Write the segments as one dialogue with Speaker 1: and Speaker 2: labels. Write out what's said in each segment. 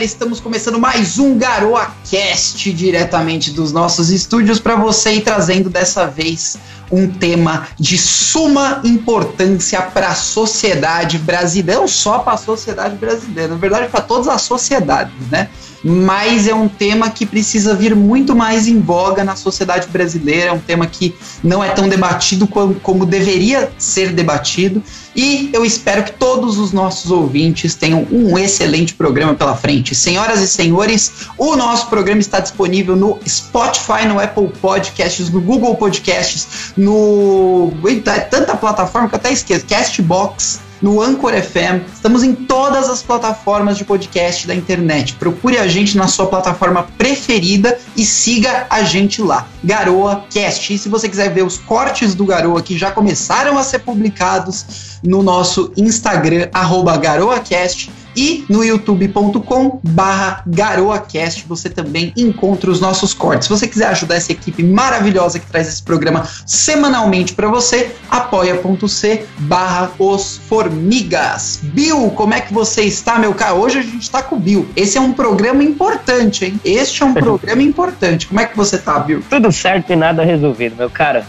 Speaker 1: galera, estamos começando mais um Garoa Cast diretamente dos nossos estúdios para você e trazendo dessa vez um tema de suma importância para a sociedade brasileira, não só para a sociedade brasileira, na verdade para todas as sociedades, né? Mas é um tema que precisa vir muito mais em voga na sociedade brasileira, é um tema que não é tão debatido como, como deveria ser debatido, e eu espero que todos os nossos ouvintes tenham um excelente programa pela frente. Senhoras e senhores, o nosso programa está disponível no Spotify, no Apple Podcasts, no Google Podcasts, no. É tanta plataforma que eu até esqueço. Castbox no Anchor FM. Estamos em todas as plataformas de podcast da internet. Procure a gente na sua plataforma preferida e siga a gente lá. Garoa Cast. E se você quiser ver os cortes do Garoa que já começaram a ser publicados no nosso Instagram, GaroaCast e no youtube.com barra garoacast você também encontra os nossos cortes. Se você quiser ajudar essa equipe maravilhosa que traz esse programa semanalmente para você, apoia.c barra os formigas. Bill, como é que você está, meu caro? Hoje a gente está com o Bill. Esse é um programa importante, hein? Este é um programa importante. Como é que você tá, Bill?
Speaker 2: Tudo certo e nada resolvido, meu cara.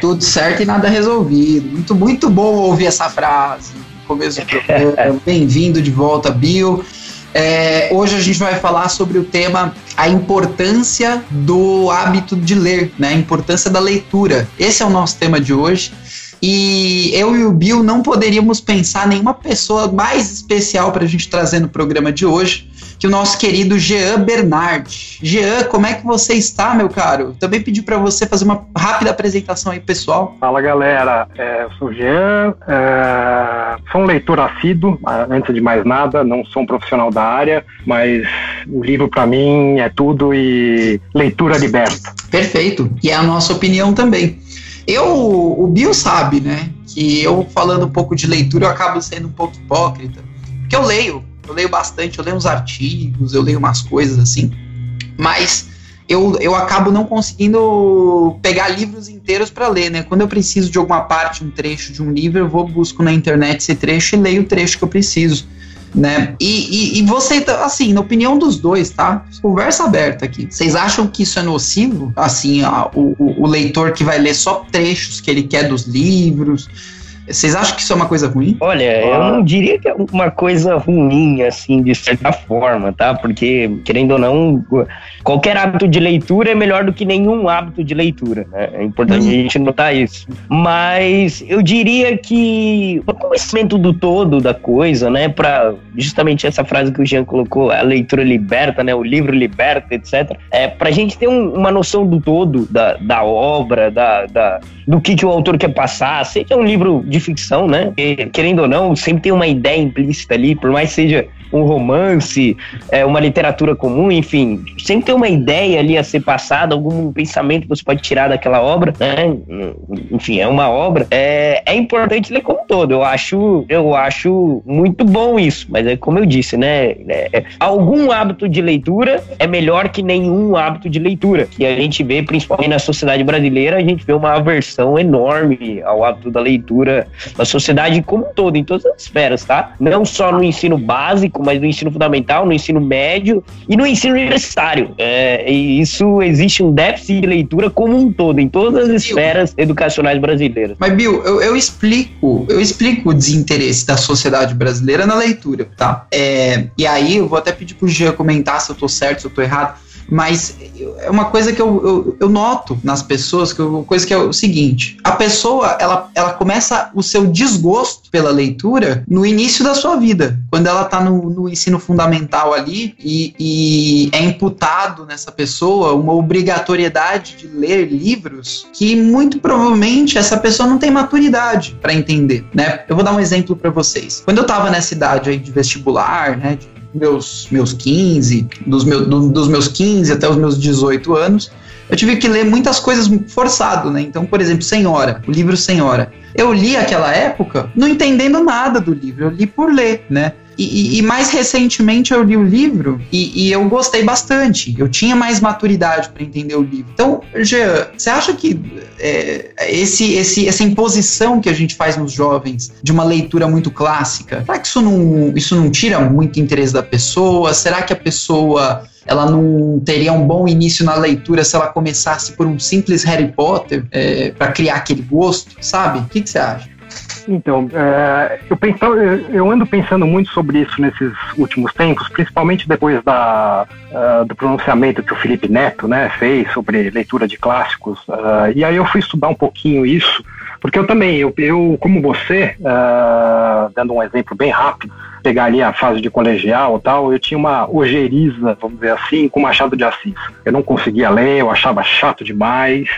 Speaker 1: Tudo certo e nada resolvido. Muito, muito bom ouvir essa frase começo do programa. Bem-vindo de volta, Bill. É, hoje a gente vai falar sobre o tema a importância do hábito de ler, né? A importância da leitura. Esse é o nosso tema de hoje. E eu e o Bill não poderíamos pensar nenhuma pessoa mais especial para a gente trazer no programa de hoje que o nosso querido Jean Bernard. Jean, como é que você está, meu caro? Também pedi para você fazer uma rápida apresentação aí, pessoal.
Speaker 3: Fala, galera. É, eu sou o Jean, é, sou um leitor assíduo, antes de mais nada, não sou um profissional da área, mas o livro para mim é tudo e leitura liberta.
Speaker 1: Perfeito. E é a nossa opinião também. Eu, o Bill sabe, né, que eu falando um pouco de leitura eu acabo sendo um pouco hipócrita, porque eu leio, eu leio bastante, eu leio uns artigos, eu leio umas coisas assim, mas eu, eu acabo não conseguindo pegar livros inteiros para ler, né? Quando eu preciso de alguma parte, um trecho de um livro, eu vou busco na internet esse trecho e leio o trecho que eu preciso, né? E, e, e você, assim, na opinião dos dois, tá? Conversa aberta aqui. Vocês acham que isso é nocivo? Assim, a, o, o leitor que vai ler só trechos que ele quer dos livros, vocês acham que isso é uma coisa ruim?
Speaker 2: Olha, eu não diria que é uma coisa ruim, assim, de certa forma, tá? Porque, querendo ou não, qualquer hábito de leitura é melhor do que nenhum hábito de leitura, né? É importante uhum. a gente notar isso. Mas eu diria que o conhecimento do todo da coisa, né? Pra justamente essa frase que o Jean colocou, a leitura liberta, né? O livro liberta, etc. É, pra gente ter um, uma noção do todo da, da obra, da, da, do que, que o autor quer passar, seja um livro de de ficção, né? Querendo ou não, sempre tem uma ideia implícita ali, por mais seja um romance, é, uma literatura comum, enfim, sempre tem uma ideia ali a ser passada, algum pensamento que você pode tirar daquela obra, né? Enfim, é uma obra. É, é importante ler como todo. Eu acho, eu acho muito bom isso, mas é como eu disse, né? É, algum hábito de leitura é melhor que nenhum hábito de leitura. E a gente vê, principalmente na sociedade brasileira, a gente vê uma aversão enorme ao hábito da leitura na sociedade como um todo, em todas as esferas, tá? Não só no ensino básico básico, mas no ensino fundamental, no ensino médio e no ensino universitário. É, e isso existe um déficit de leitura como um todo, em todas as esferas educacionais brasileiras.
Speaker 1: Mas, Bill, eu, eu explico, eu explico o desinteresse da sociedade brasileira na leitura, tá? É, e aí eu vou até pedir pro Jean comentar se eu tô certo, se eu tô errado mas é uma coisa que eu, eu, eu noto nas pessoas, que coisa que é o seguinte: a pessoa ela, ela começa o seu desgosto pela leitura no início da sua vida, quando ela está no, no, ensino fundamental ali e, e é imputado nessa pessoa uma obrigatoriedade de ler livros que muito provavelmente essa pessoa não tem maturidade para entender, né? Eu vou dar um exemplo para vocês. Quando eu estava nessa idade aí de vestibular, né, de meus, meus 15, dos, meu, do, dos meus 15 até os meus 18 anos, eu tive que ler muitas coisas forçado, né? Então, por exemplo, Senhora, o livro Senhora. Eu li aquela época não entendendo nada do livro, eu li por ler, né? E, e, mais recentemente eu li o livro e, e, eu gostei bastante. Eu tinha mais maturidade para entender o livro. Então, Jean, você acha que é, esse, esse, essa imposição que a gente faz nos jovens de uma leitura muito clássica, será que isso não, isso não tira muito interesse da pessoa? Será que a pessoa ela não teria um bom início na leitura se ela começasse por um simples Harry Potter é, para criar aquele gosto, sabe? O que, que você acha?
Speaker 3: Então, é, eu, eu ando pensando muito sobre isso nesses últimos tempos, principalmente depois da, uh, do pronunciamento que o Felipe Neto né, fez sobre leitura de clássicos. Uh, e aí eu fui estudar um pouquinho isso, porque eu também, eu, eu como você, uh, dando um exemplo bem rápido, pegar ali a fase de colegial tal, eu tinha uma ojeriza, vamos dizer assim, com Machado de Assis. Eu não conseguia ler, eu achava chato demais.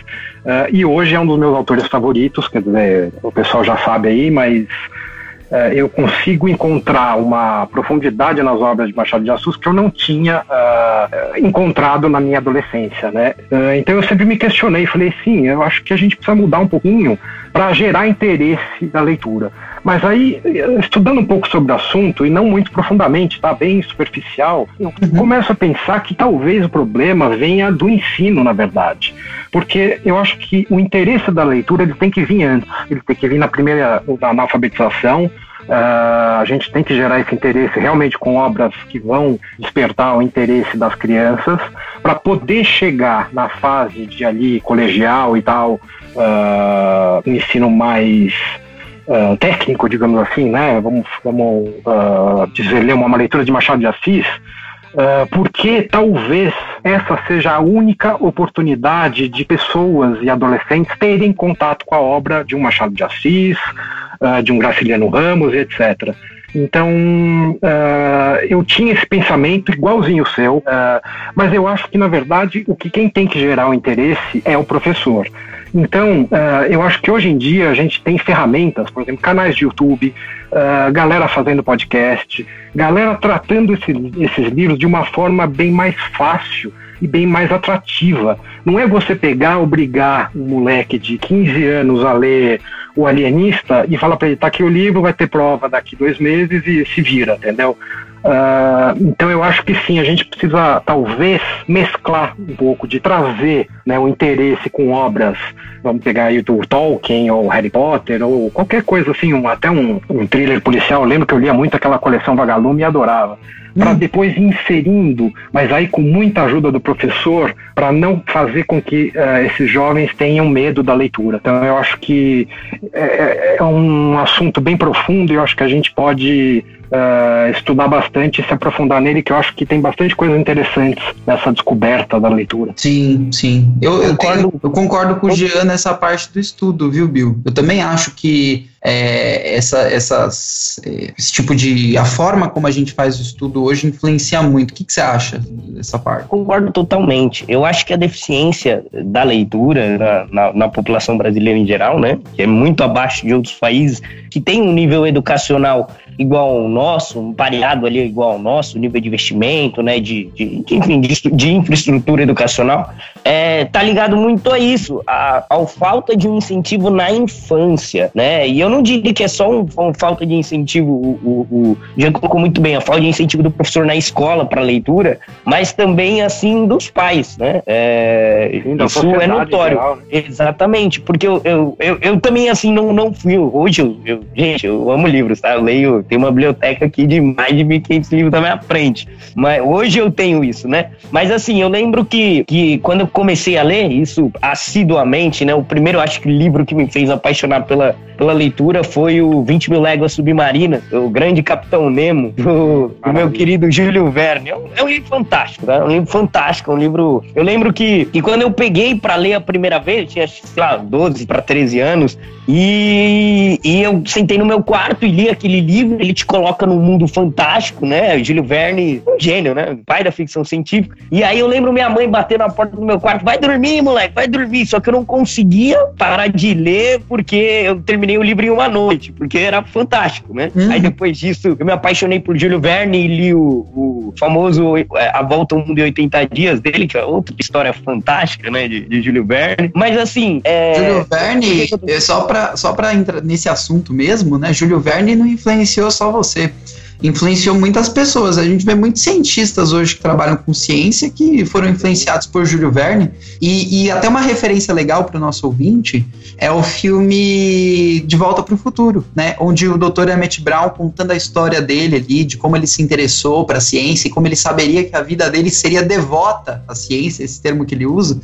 Speaker 3: Uh, e hoje é um dos meus autores favoritos, quer dizer, o pessoal já sabe aí, mas uh, eu consigo encontrar uma profundidade nas obras de Machado de Assis que eu não tinha uh, encontrado na minha adolescência, né? então eu sempre me questionei, falei, sim, eu acho que a gente precisa mudar um pouquinho para gerar interesse da leitura. Mas aí, estudando um pouco sobre o assunto, e não muito profundamente, tá bem superficial, eu uhum. começo a pensar que talvez o problema venha do ensino, na verdade. Porque eu acho que o interesse da leitura ele tem que vir antes, ele tem que vir na primeira, na alfabetização, Uh, a gente tem que gerar esse interesse realmente com obras que vão despertar o interesse das crianças para poder chegar na fase de ali colegial e tal, uh, ensino mais uh, técnico, digamos assim, né? Vamos, vamos uh, dizer, ler uma, leitura de Machado de Assis, uh, porque talvez essa seja a única oportunidade de pessoas e adolescentes terem contato com a obra de um Machado de Assis, de um Graciliano Ramos, etc. Então, uh, eu tinha esse pensamento igualzinho o seu, uh, mas eu acho que, na verdade, o que quem tem que gerar o interesse é o professor. Então, uh, eu acho que hoje em dia a gente tem ferramentas, por exemplo, canais de YouTube, uh, galera fazendo podcast, galera tratando esse, esses livros de uma forma bem mais fácil e bem mais atrativa. Não é você pegar, obrigar um moleque de 15 anos a ler O Alienista e falar para ele, tá aqui o livro, vai ter prova daqui dois meses e se vira, entendeu? Uh, então eu acho que sim, a gente precisa talvez mesclar um pouco, de trazer né, o interesse com obras, vamos pegar aí do Tolkien ou Harry Potter ou qualquer coisa assim, um, até um, um thriller policial. Eu lembro que eu lia muito aquela coleção Vagalume e adorava para hum. depois inserindo, mas aí com muita ajuda do professor, para não fazer com que uh, esses jovens tenham medo da leitura. Então eu acho que é, é, é um assunto bem profundo e eu acho que a gente pode uh, estudar bastante e se aprofundar nele, que eu acho que tem bastante coisas interessantes nessa descoberta da leitura.
Speaker 1: Sim, sim. Eu, eu, concordo, tenho, eu concordo com o Jean nessa parte do estudo, viu, Bill? Eu também acho que é, essa, essas, esse tipo de. A forma como a gente faz o estudo hoje influencia muito. O que, que você acha dessa parte?
Speaker 2: Concordo totalmente. Eu acho que a deficiência da leitura na, na, na população brasileira em geral, né, que é muito abaixo de outros países, que tem um nível educacional igual ao nosso, um pareado ali igual ao nosso, nível de investimento, né, de, de, de enfim, de, de, infraestrutura educacional, é, tá ligado muito a isso, a, falta de um incentivo na infância, né, e eu não diria que é só um, um falta de incentivo, o, o, o Jean colocou muito bem, a falta de incentivo do professor na escola para leitura, mas também, assim, dos pais, né, é, isso é notório, geral, né? exatamente, porque eu, eu, eu, eu, também, assim, não, não fui, hoje, eu, eu, gente, eu amo livros, tá, eu leio tem uma biblioteca aqui de mais de 1.500 livros na minha frente. Mas hoje eu tenho isso, né? Mas assim, eu lembro que, que quando eu comecei a ler isso assiduamente, né? O primeiro, acho que, livro que me fez apaixonar pela, pela leitura foi o 20 Mil Léguas Submarinas, o grande Capitão Nemo, do, do meu querido Júlio Verne. É um, é um, livro fantástico, tá? É um livro fantástico, é um livro... Eu lembro que, que quando eu peguei para ler a primeira vez, tinha, sei lá, 12 para 13 anos, e, e eu sentei no meu quarto e li aquele livro, ele te coloca num mundo fantástico, né? Júlio Verne, um gênio, né? Pai da ficção científica. E aí eu lembro minha mãe bater na porta do meu quarto, vai dormir, moleque, vai dormir. Só que eu não conseguia parar de ler porque eu terminei o livro em uma noite, porque era fantástico, né? Uhum. Aí depois disso, eu me apaixonei por Júlio Verne e li o, o famoso é, A Volta ao Mundo em 80 Dias dele, que é outra história fantástica, né? De, de Júlio Verne. Mas assim. É...
Speaker 1: Júlio Verne, é só pra, só pra entrar nesse assunto mesmo, né? Júlio Verne não influenciou só você. influenciou muitas pessoas. A gente vê muitos cientistas hoje que trabalham com ciência que foram influenciados por Júlio Verne. E, e até uma referência legal para o nosso ouvinte é o filme De Volta para o Futuro, né? Onde o Dr. Emmett Brown contando a história dele ali, de como ele se interessou para a ciência e como ele saberia que a vida dele seria devota à ciência, esse termo que ele usa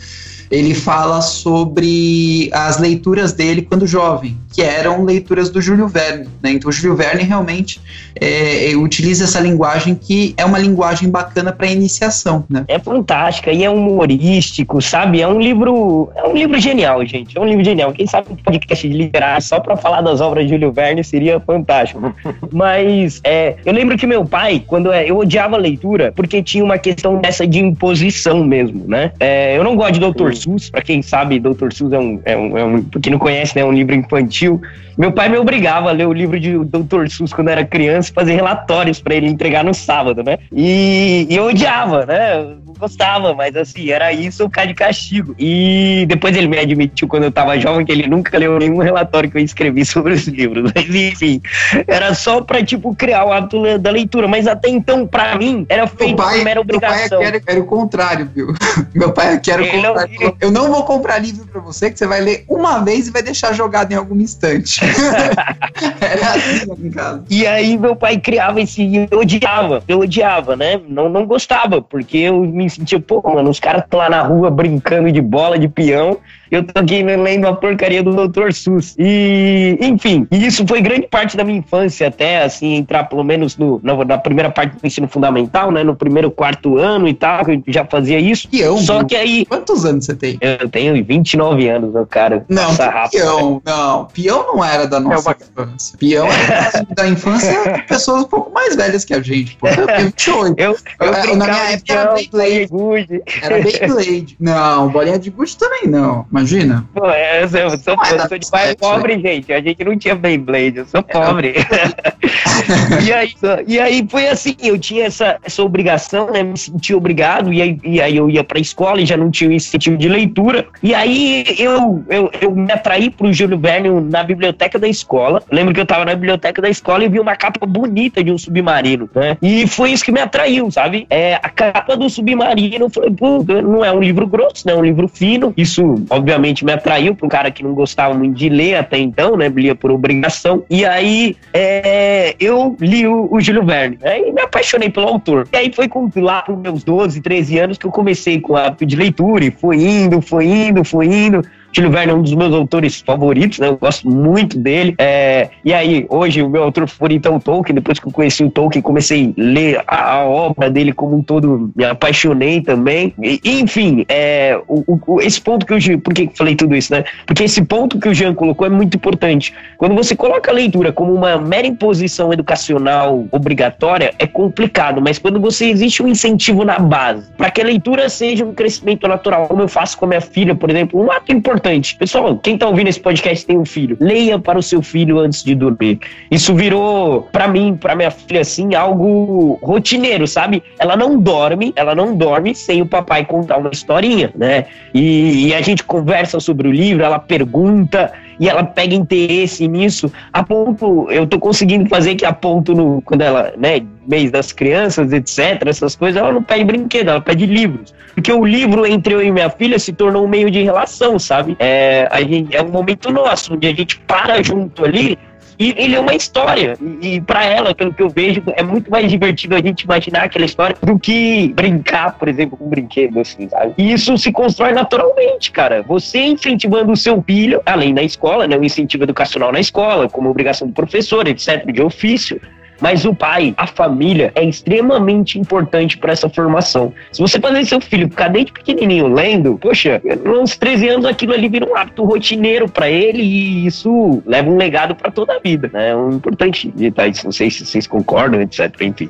Speaker 1: ele fala sobre as leituras dele quando jovem, que eram leituras do Júlio Verne. Né? Então, o Júlio Verne realmente é, é, utiliza essa linguagem que é uma linguagem bacana para iniciação. Né?
Speaker 2: É fantástica e é humorístico, sabe? É um livro, é um livro genial, gente. É um livro genial. Quem sabe um podcast de literário só para falar das obras de Júlio Verne seria fantástico. Mas é, eu lembro que meu pai, quando é, eu odiava a leitura, porque tinha uma questão dessa de imposição mesmo, né? É, eu não gosto de Doutor Sus, para quem sabe, Dr. Sus é um, é um, é um, quem não conhece, né, é um livro infantil. Meu pai me obrigava a ler o livro de Dr. Sus quando eu era criança fazer relatórios para ele entregar no sábado, né? E, e eu odiava, né? gostava, mas assim, era isso o cara de castigo. E depois ele me admitiu quando eu tava jovem que ele nunca leu nenhum relatório que eu escrevi sobre os livros. Mas enfim, era só pra, tipo, criar o hábito da leitura. Mas até então, pra mim, era feito pai, mera obrigação.
Speaker 1: Meu pai era, era, o contrário, viu? Meu pai é era o contrário. Eu não vou comprar livro pra você, que você vai ler uma vez e vai deixar jogado em algum instante.
Speaker 2: era assim em casa. E aí meu pai criava esse... Eu odiava, eu odiava, né? Não, não gostava, porque eu me sentia, pô, mano, os caras estão lá na rua brincando de bola, de peão, eu tô aqui lendo a porcaria do Dr. Sus. E, enfim, isso foi grande parte da minha infância, até assim, entrar pelo menos no, na, na, primeira parte do ensino fundamental, né? No primeiro quarto ano e tal, que eu já fazia isso.
Speaker 1: Peão,
Speaker 2: Só que aí.
Speaker 1: Quantos anos você tem?
Speaker 2: Eu tenho 29 anos, meu cara.
Speaker 1: Não, peão, né? não. Peão não era da nossa é uma... infância. Peão era da infância de pessoas um pouco mais velhas que a gente. Pô, eu tenho 28.
Speaker 2: Eu, eu, eu, na minha época era Beyblade.
Speaker 1: Era Beyblade. Não, bolinha de gude também não. Imagina.
Speaker 2: Pô, é, eu, sou, eu sou, eu sou de pai pobre, gente. A gente não tinha Beyblade, eu sou pobre. e, aí, e aí foi assim, eu tinha essa, essa obrigação, né? Me sentia obrigado, e aí, e aí eu ia pra escola e já não tinha o incentivo de leitura. E aí eu, eu, eu me atraí pro Júlio Verne na biblioteca da escola. lembro que eu tava na biblioteca da escola e vi uma capa bonita de um submarino, né? E foi isso que me atraiu, sabe? É, a capa do submarino, falei, pô, não é um livro grosso, né? É um livro fino. Isso, obviamente, me atraiu para um cara que não gostava muito de ler até então, né? Lia por obrigação. E aí é, eu li o, o Júlio Verne, né? E me apaixonei pelo autor. E aí foi com, lá para meus 12, 13 anos que eu comecei com a de leitura e foi indo, foi indo, foi indo. Júlio Verne é um dos meus autores favoritos, né? Eu gosto muito dele. É, e aí, hoje, o meu autor favorito é o Tolkien. Depois que eu conheci o Tolkien, comecei a ler a, a obra dele como um todo, me apaixonei também. E, enfim, é, o, o, esse ponto que eu. Por que falei tudo isso, né? Porque esse ponto que o Jean colocou é muito importante. Quando você coloca a leitura como uma mera imposição educacional obrigatória, é complicado, mas quando você existe um incentivo na base, para que a leitura seja um crescimento natural, como eu faço com a minha filha, por exemplo, um ato importante importante. Pessoal, quem tá ouvindo esse podcast tem um filho. Leia para o seu filho antes de dormir. Isso virou, para mim, para minha filha, assim, algo rotineiro, sabe? Ela não dorme, ela não dorme sem o papai contar uma historinha, né? E, e a gente conversa sobre o livro, ela pergunta e ela pega interesse nisso, a ponto, eu tô conseguindo fazer que a ponto no, quando ela, né, mês das crianças, etc, essas coisas, ela não pede brinquedo, ela pede livros. Porque o livro entre eu e minha filha se tornou um meio de relação, sabe? É, a gente, é um momento nosso, onde a gente para junto ali e ele é uma história. E, e para ela, pelo que eu vejo, é muito mais divertido a gente imaginar aquela história do que brincar, por exemplo, com um brinquedo, assim, sabe? E isso se constrói naturalmente, cara. Você incentivando o seu filho, além da escola, né? O incentivo educacional na escola, como obrigação do professor, etc., de ofício mas o pai, a família, é extremamente importante para essa formação. Se você fazer seu filho ficar desde pequenininho lendo, poxa, uns 13 anos aquilo ali vira um hábito rotineiro para ele e isso leva um legado para toda a vida. Né? É um importante detalhe, não sei se vocês concordam, etc. Enfim.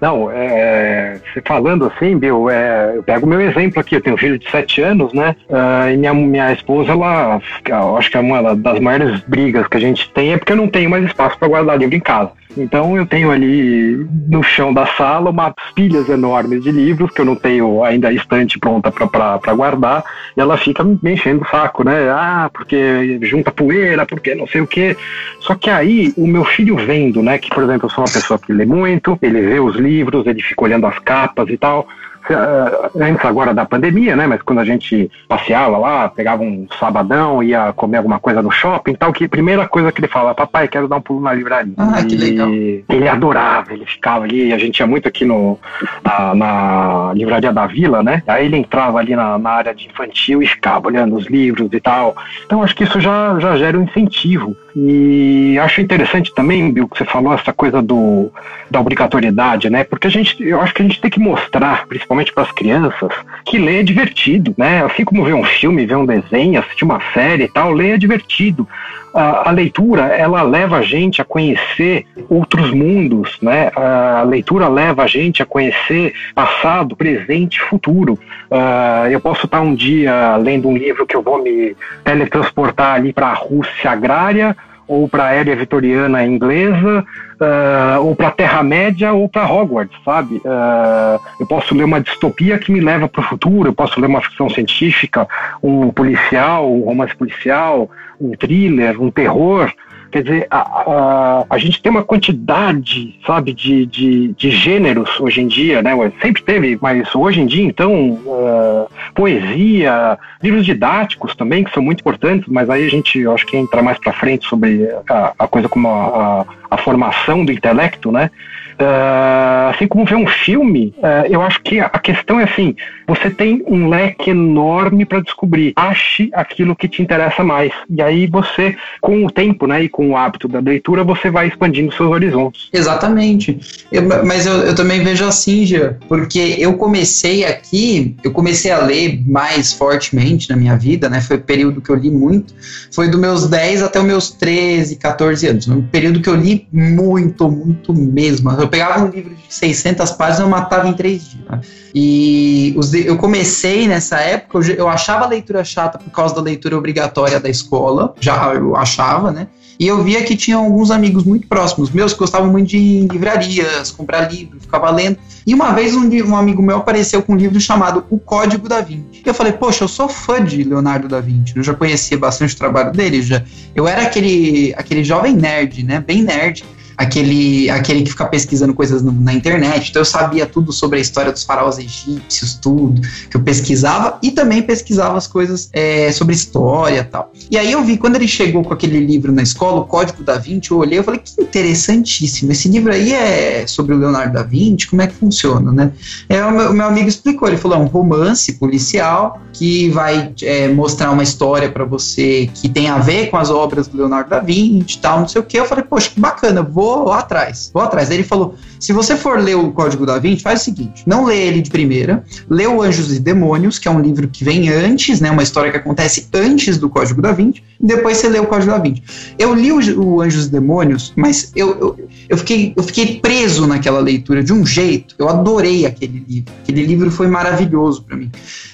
Speaker 3: Não, é, falando assim, Bill, é, eu pego o meu exemplo aqui, eu tenho um filho de 7 anos, né? Uh, e minha, minha esposa, ela, eu acho que é uma das maiores brigas que a gente tem é porque eu não tenho mais espaço para guardar livro em casa. Então eu tenho ali no chão da sala umas pilhas enormes de livros que eu não tenho ainda a estante pronta para guardar, e ela fica me enchendo o saco, né? Ah, porque junta poeira, porque não sei o quê. Só que aí o meu filho vendo, né, que por exemplo eu sou uma pessoa que lê muito, ele vê os livros, ele fica olhando as capas e tal. Eh, antes agora da pandemia, né? Mas quando a gente passeava lá, pegava um sabadão, ia comer alguma coisa no shopping tal, que a primeira coisa que ele fala, papai, quero dar um pulo na livraria.
Speaker 1: Ah, e que legal.
Speaker 3: Ele adorava, ele ficava ali, a gente ia muito aqui no, na, na livraria da Vila, né? Aí ele entrava ali na, na, área de infantil e ficava olhando os livros e tal. Então acho que isso já, já gera um incentivo. E acho interessante também, Bill, que você falou essa coisa do, da obrigatoriedade, né? Porque a gente, eu acho que a gente tem que mostrar, principalmente para as crianças, que ler é divertido, né? Assim como ver um filme, ver um desenho, assistir uma série e tal, ler é divertido. A, leitura, ela leva a gente a conhecer outros mundos, né? A leitura leva a gente a conhecer passado, presente futuro. Uh, eu posso estar um dia lendo um livro que eu vou me teletransportar ali para a Rússia agrária, ou para a era vitoriana inglesa, uh, ou para a Terra-média, ou para Hogwarts, sabe? Uh, eu posso ler uma distopia que me leva para o futuro, eu posso ler uma ficção científica, um policial, um romance policial, um thriller, um terror. Quer dizer, a, a, a gente tem uma quantidade, sabe, de, de, de gêneros hoje em dia, né? Sempre teve, mas hoje em dia, então, uh, poesia, livros didáticos também, que são muito importantes, mas aí a gente, eu acho que entra mais para frente sobre a, a coisa como a, a, formação do intelecto, né? Uh, assim como ver um filme, uh, eu acho que a questão é assim: você tem um leque enorme para descobrir. Ache aquilo que te interessa mais. E aí você, com o tempo, né, e com o hábito da leitura, você vai expandindo seus horizontes.
Speaker 1: Exatamente. Eu, mas eu, eu, também vejo assim, Gia, porque eu comecei aqui, eu comecei a ler mais fortemente na minha vida, né? Foi o período que eu li muito. Foi dos meus 10 até os meus 13, 14 anos. Um período que eu li muito, muito mesmo eu pegava um livro de 600 páginas eu matava em três dias. Né? E os, eu comecei nessa época, eu, eu achava a leitura chata por causa da leitura obrigatória da escola, já eu achava, né? E eu via que tinha alguns amigos muito próximos meus que gostavam muito de livrarias, comprar livro, ficava lendo. E uma vez um, um, amigo meu apareceu com um livro chamado O Código da Vinci. E eu falei, poxa, eu sou fã de Leonardo da Vinci, eu já conhecia bastante o trabalho dele, já. Eu era aquele, aquele jovem nerd, né? Bem nerd aquele, aquele que fica pesquisando coisas na internet. Então eu sabia tudo sobre a história dos faraós egípcios, tudo que eu pesquisava e também pesquisava as coisas é, sobre história tal. E aí eu vi quando ele chegou com aquele livro na escola, o Código da Vinci, eu olhei e falei que interessantíssimo. Esse livro aí é sobre o Leonardo da Vinci, como é que funciona, né? É, o, meu, meu amigo explicou, ele falou é um romance policial que vai é, mostrar uma história para você que tem a ver com as obras do Leonardo da Vinci, tal, não sei o que. Eu falei, poxa, que bacana, vou vou atrás, vou atrás. Aí ele falou: se você for ler o Código da Vinci, faz o seguinte: não lê ele de primeira, lê o Anjos e Demônios, que é um livro que vem antes, né? Uma história que acontece antes do Código da Vinci, e depois você lê o Código da Vinci. Eu li o, o Anjos e Demônios, mas eu, eu, eu, fiquei, eu fiquei preso naquela leitura de um jeito. Eu adorei aquele livro. Aquele livro foi maravilhoso para mim.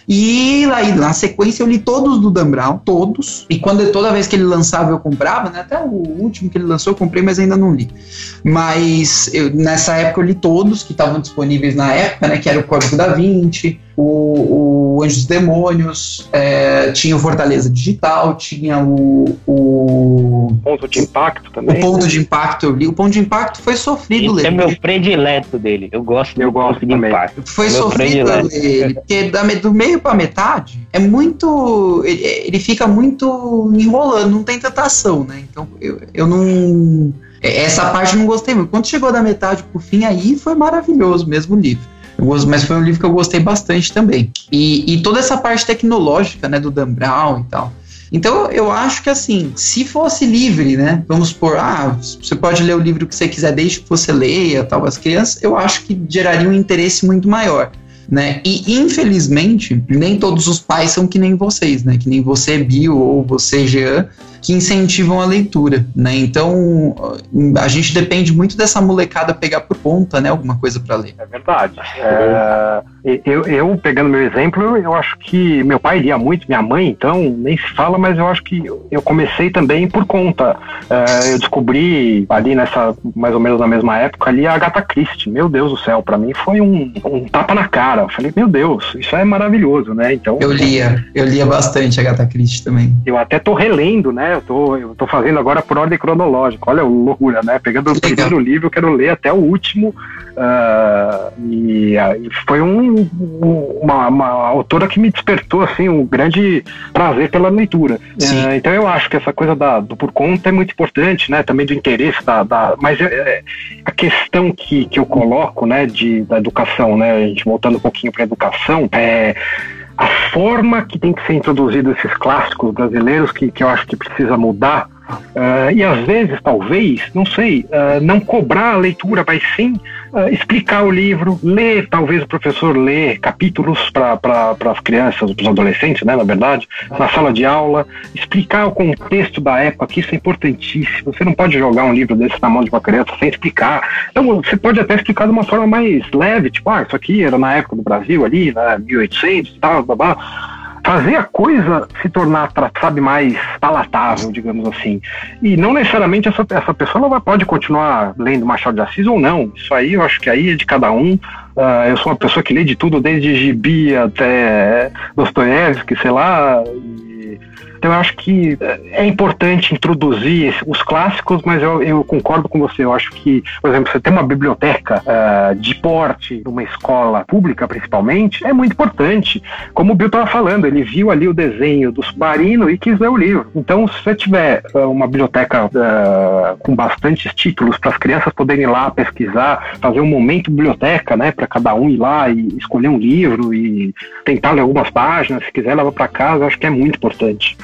Speaker 1: E aí, na sequência, eu li todos do Dan Brown, todos. E quando toda vez que ele lançava, eu comprava, né? Até o último que ele lançou, eu comprei, mas ainda não li. Mas eu, nessa época eu li todos que estavam disponíveis na época, né? Que era o Código da Vinci, o, o Anjos Demônios, é, tinha o Fortaleza Digital, tinha o, o.
Speaker 3: Ponto de Impacto também.
Speaker 1: O Ponto de Impacto eu li. O Ponto de Impacto foi sofrido
Speaker 2: ler. é meu predileto dele. Eu gosto
Speaker 3: eu do gosto
Speaker 2: Ponto de Impacto.
Speaker 1: Foi meu sofrido ler. Porque da, do meio pra metade é muito. Ele, ele fica muito enrolando, não tem tanta ação, né? Então eu, eu não. Essa parte eu não gostei muito. Quando chegou da metade pro fim, aí foi maravilhoso mesmo o livro mas foi um livro que eu gostei bastante também. E, e toda essa parte tecnológica, né, do Dan Brown e tal. Então eu acho que assim, se fosse livre, né? Vamos supor, ah, você pode ler o livro que você quiser desde que você leia, tal, as crianças, eu acho que geraria um interesse muito maior. Né? E infelizmente, nem todos os pais são que nem vocês, né? Que nem você, Bill, ou você, Jean, que incentivam a leitura, né? Então a gente depende muito dessa molecada pegar por conta, né? Alguma coisa para ler.
Speaker 3: É verdade. É, eu, eu, pegando meu exemplo, eu acho que meu pai lia muito, minha mãe, então, nem se fala, mas eu acho que eu comecei também por conta. É, eu descobri ali nessa, mais ou menos na mesma época, ali a Agatha Christie. Meu Deus do céu, para mim foi um, um, tapa na cara. Eu falei, meu Deus, isso é maravilhoso, né? Então.
Speaker 1: Eu lia, eu lia bastante a Agatha Christie também.
Speaker 3: Eu até tô relendo, né? Eu tô, eu tô fazendo agora por ordem cronológica. Olha a loucura, né? Pegando o primeiro livro, eu quero ler até o último. Uh, e foi um, uma, uma, autora que me despertou assim um grande prazer pela leitura. Uh, então eu acho que essa coisa da, do por conta é muito importante, né? Também do interesse da, da mas é, é, a questão que, que eu coloco, né? De da educação, né? A gente voltando um pouquinho para a educação, é a forma que tem que ser introduzido esses clássicos brasileiros que, que eu acho que precisa mudar. Uh, e às vezes, talvez, não sei, uh, não cobrar a leitura, mas sim uh, explicar o livro, ler, talvez o professor lê capítulos para as crianças, para os adolescentes, né, na verdade, na sala de aula, explicar o contexto da época, que isso é importantíssimo. Você não pode jogar um livro desse na mão de uma criança sem explicar. Então, você pode até explicar de uma forma mais leve, tipo, ah, isso aqui era na época do Brasil ali, né, 1800 e tal, blá, blá fazer a coisa se tornar, sabe, mais palatável, digamos assim. E não necessariamente essa, essa pessoa vai, pode continuar lendo Machado de Assis ou não. Isso aí eu acho que aí é de cada um. Uh, eu sou uma pessoa que lê de tudo, desde gibi até Dostoiévski, sei lá. E então eu acho que eh, é importante introduzir os clássicos, mas eu, eu concordo com você. Eu acho que, por exemplo, você tem uma biblioteca uh, de porte numa escola pública, principalmente, é muito importante. Como o Bill estava falando, ele viu ali o desenho do submarino e quis ler o livro. Então, se você tiver uh, uma biblioteca uh, com bastantes títulos para as crianças poderem ir lá pesquisar, fazer um momento biblioteca, né, para cada um ir lá e escolher um livro e tentar ler algumas páginas, se quiser levar para casa, acho que é muito importante.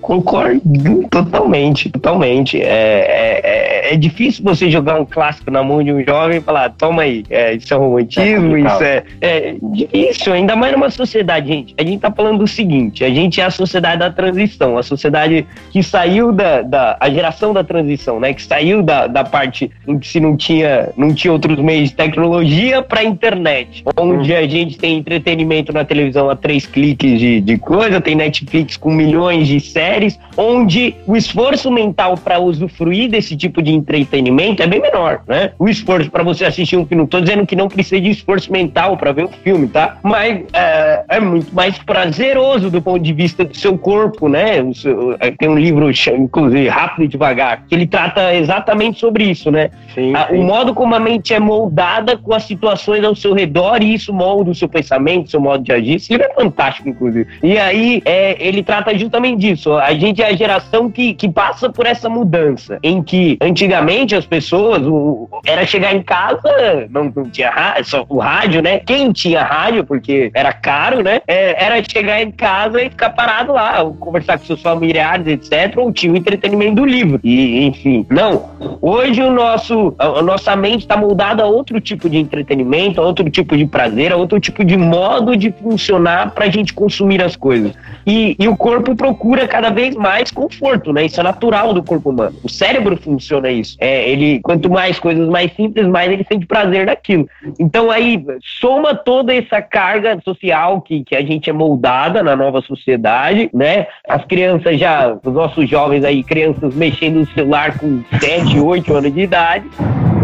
Speaker 2: Concordo totalmente, totalmente. É, é, é, é, difícil você jogar um clássico na mão de um jovem e falar, toma aí, é, isso é romantismo, é isso é, é difícil, ainda mais numa sociedade, gente. A gente tá falando do seguinte, a gente é a sociedade da transição, a sociedade que saiu da, da a geração da transição, né? Que saiu da, da parte em que se não tinha, não tinha outros meios de tecnologia para internet, onde a gente tem entretenimento na televisão a três cliques de, de coisa, tem Netflix com milhões de séries, onde o esforço mental para usufruir desse tipo de entretenimento é bem menor, né? O esforço para você assistir um filme, não tô dizendo que não precisa de esforço mental para ver um filme, tá? Mas é, é, muito mais prazeroso do ponto de vista do seu corpo, né? Seu, é, tem um livro, inclusive, Rápido e Devagar, que ele trata exatamente sobre isso, né? Sim, sim. O modo como a mente é moldada com as situações ao seu redor e isso molda o seu pensamento, o seu modo de agir. Esse livro é fantástico, inclusive. E aí, é, ele trata justamente disso. A gente é a geração que, que passa por essa mudança, em que antigamente as pessoas o, era chegar em casa, não, não tinha rádio, só o rádio, né? Quem tinha rádio, porque era caro, né? É, era chegar em casa e ficar parado lá, conversar com seus familiares, etc. Ou tinha o entretenimento do livro. E, enfim, não. Hoje o nosso, a, a nossa mente está moldada a outro tipo de entretenimento, a outro tipo de prazer, a outro tipo de modo de funcionar para a gente consumir as coisas. E, e o corpo procura procura cada vez mais conforto, né? Isso é natural do corpo humano. O cérebro funciona isso. É, ele, quanto mais coisas mais simples, mais ele sente prazer naquilo. Então aí soma toda essa carga social que, que a gente é moldada na nova sociedade, né? As crianças já, os nossos jovens aí, crianças mexendo no celular com 7, 8 anos de idade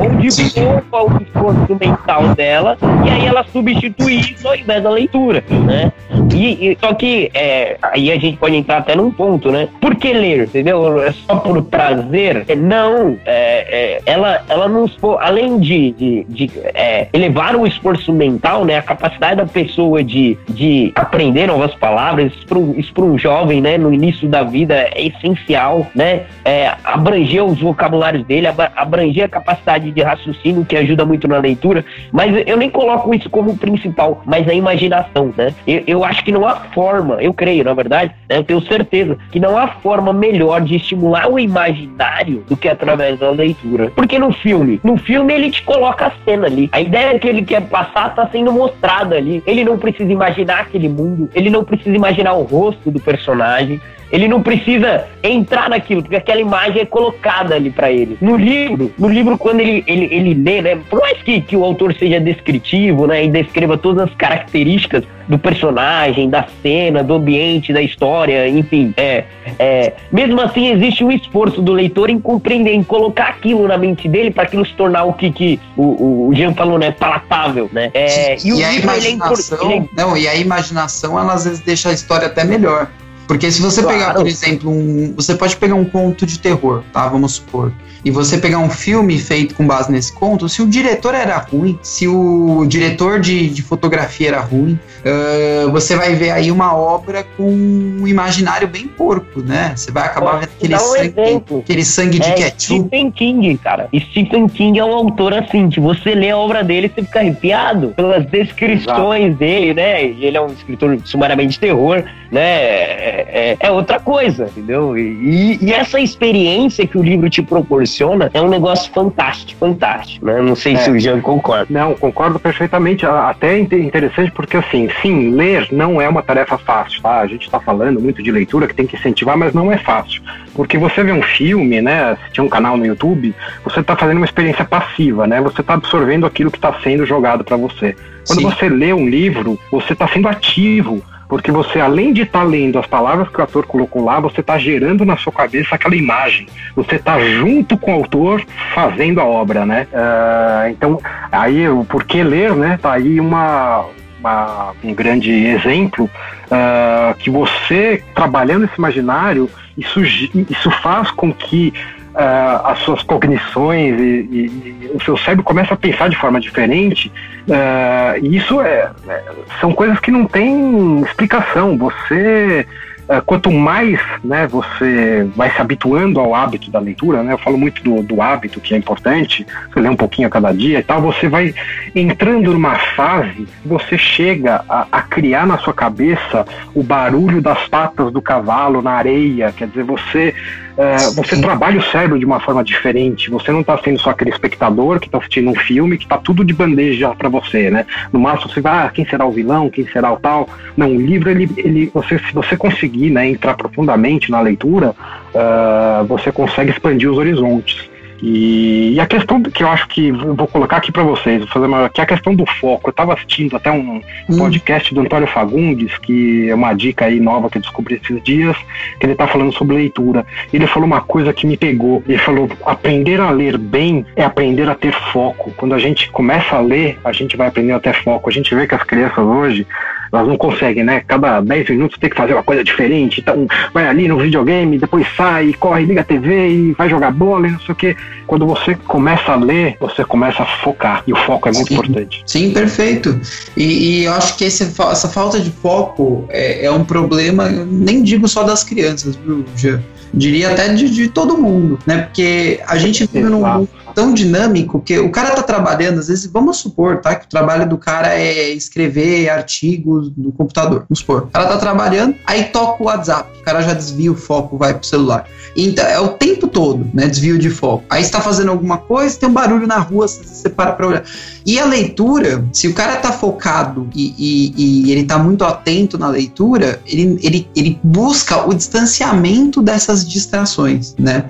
Speaker 2: onde poupa o esforço mental dela e aí ela substitui isso ao invés da leitura, né? E, e só que é, aí a gente pode entrar até num ponto, né? Por que ler, entendeu? É só por prazer? É, não, é, é, ela, ela nos além de, de, de é, elevar o esforço mental, né? A capacidade da pessoa de, de aprender novas palavras, isso para um jovem, né? No início da vida é essencial, né? É, abranger os vocabulários dele, abranger a capacidade de raciocínio que ajuda muito na leitura, mas eu nem coloco isso como principal, mas a imaginação, né? Eu, eu acho que não há forma, eu creio, na verdade, né, eu tenho certeza que não há forma melhor de estimular o imaginário do que através da leitura. Porque no filme, no filme ele te coloca a cena ali. A ideia que ele quer passar está sendo mostrada ali. Ele não precisa imaginar aquele mundo, ele não precisa imaginar o rosto do personagem, Ele não precisa entrar naquilo, porque aquela imagem é colocada ali para ele. No livro, no livro, quando ele, ele, ele lê, né? Por mais que, que o autor seja descritivo, né? E descreva todas as características do personagem, da cena, do ambiente, da história, enfim. É, é, mesmo assim, existe um esforço do leitor em compreender, em colocar aquilo na mente dele para aquilo se tornar o que, que o, o Jean falou, né? Palatável, né?
Speaker 1: É, e, e a é imaginação, é não, e a imaginação, ela às vezes deixa a história até melhor. Porque se você claro. pegar, por exemplo, um. Você pode pegar um conto de terror, tá? Vamos supor. E você pegar um filme feito com base nesse conto, se o diretor era ruim, se o diretor de, de fotografia era ruim, uh, você vai ver aí uma obra com um imaginário bem porco, né? Você vai acabar vendo aquele um sangue, aquele sangue de é ketchup.
Speaker 2: Stephen King, cara. Stephen King é um autor assim, que você lê a obra dele e você fica arrepiado pelas descrições Exato. dele, né? Ele é um escritor sumariamente de terror, né? É, é, é outra coisa, entendeu? E, e, essa experiência que o livro te proporciona é um negócio fantástico, fantástico, né? Não sei é. se o Jean concorda.
Speaker 3: Não, concordo perfeitamente. Até é interessante porque, assim, sim, ler não é uma tarefa fácil, tá? A gente está falando muito de leitura que tem que incentivar, mas não é fácil. Porque você vê um filme, né? Se tinha um canal no YouTube, você está fazendo uma experiência passiva, né? Você está absorvendo aquilo que está sendo jogado para você. Quando sim. você lê um livro, você está sendo ativo porque você, além de estar tá lendo as palavras que o ator colocou lá, você está gerando na sua cabeça aquela imagem. Você está junto com o autor fazendo a obra, né? Uh, então, aí o porquê ler, né? Tá aí uma, uma um grande exemplo uh, que você trabalhando esse imaginário, isso, isso faz com que uh, as suas cognições e, e, e, o seu cérebro começa a pensar de forma diferente. Uh, isso é, é, são coisas que não têm explicação. Você Uh, quanto mais né, você vai se habituando ao hábito da leitura, né, eu falo muito do, do, hábito que é importante, você lê um pouquinho a cada dia e tal, você vai entrando numa fase, você chega a, a criar na sua cabeça o barulho das patas do cavalo na areia, quer dizer, você é, você trabalha o cérebro de uma forma diferente. Você não está sendo só aquele espectador que está assistindo um filme que está tudo de bandeja para você, né? No máximo você vai, ah, quem será o vilão, quem será o tal. Não, o livro, ele, ele, você, se você conseguir né, entrar profundamente na leitura, uh, você consegue expandir os horizontes. E, e, a questão que eu acho que vou colocar aqui para vocês, vou fazer uma, que é a questão do foco. Eu estava assistindo até um hum. podcast do Antônio Fagundes, que é uma dica aí nova que eu descobri esses dias, que ele está falando sobre leitura. Ele falou uma coisa que me pegou. Ele falou: aprender a ler bem é aprender a ter foco. Quando a gente começa a ler, a gente vai aprender a ter foco. A gente vê que as crianças hoje elas não conseguem, né? Cada 10 minutos tem que fazer uma coisa diferente. Então, vai ali no videogame, depois sai, corre, liga a TV e vai jogar bola e não sei o quê. Quando você começa a ler, você começa a focar. E o foco é muito
Speaker 1: Sim.
Speaker 3: importante.
Speaker 1: Sim, perfeito. E, e, eu acho que esse, essa falta de foco é, é, um problema, nem digo só das crianças, viu, Jean? Diria até de, de todo mundo, né? Porque a gente vive num mundo tão dinâmico que o cara tá trabalhando, às vezes, vamos supor, tá? Que o trabalho do cara é escrever artigos no computador, vamos supor. O cara tá trabalhando, aí toca o WhatsApp, o cara já desvia o foco, vai pro celular. Então, é o tempo todo, né? Desvio de foco. Aí está fazendo alguma coisa, tem um barulho na rua, você para pra olhar. E a leitura, se o cara tá focado e, e, e ele tá muito atento na leitura, ele, ele, ele busca o distanciamento dessas distrações, né?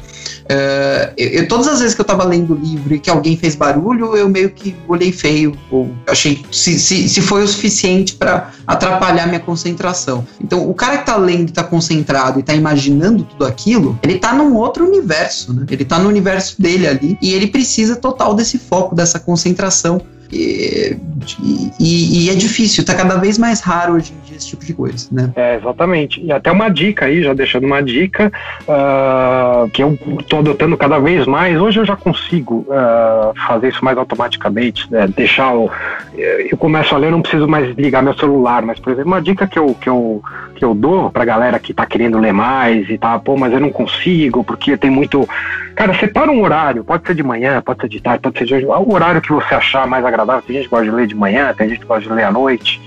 Speaker 1: Uh, eu, eu, todas as vezes que eu tava lendo o livro e que alguém fez barulho, eu meio que olhei feio, ou achei se, se, se foi o suficiente para atrapalhar minha concentração. Então, o cara que tá lendo tá concentrado e tá imaginando tudo aquilo, ele tá num outro universo, né? Ele tá no universo dele ali e ele precisa total desse foco, dessa concentração e, e, e, é difícil, tá cada vez mais raro hoje em dia esse tipo de coisa, né?
Speaker 3: É, exatamente. E até uma dica aí, já deixando uma dica, uh, que eu tô adotando cada vez mais. Hoje eu já consigo uh, fazer isso mais automaticamente, né? Deixar o. Eu começo a ler, não preciso mais ligar meu celular, mas, por exemplo, uma dica que eu, que eu, que eu dou pra galera que tá querendo ler mais e tá, pô, mas eu não consigo, porque tem muito. Cara, separa um horário, pode ser de manhã, pode ser de tarde, pode ser de hoje, o horário que você achar mais agradável agradável. Tem gente que gosta de ler de manhã, tem gente que gosta de ler à noite.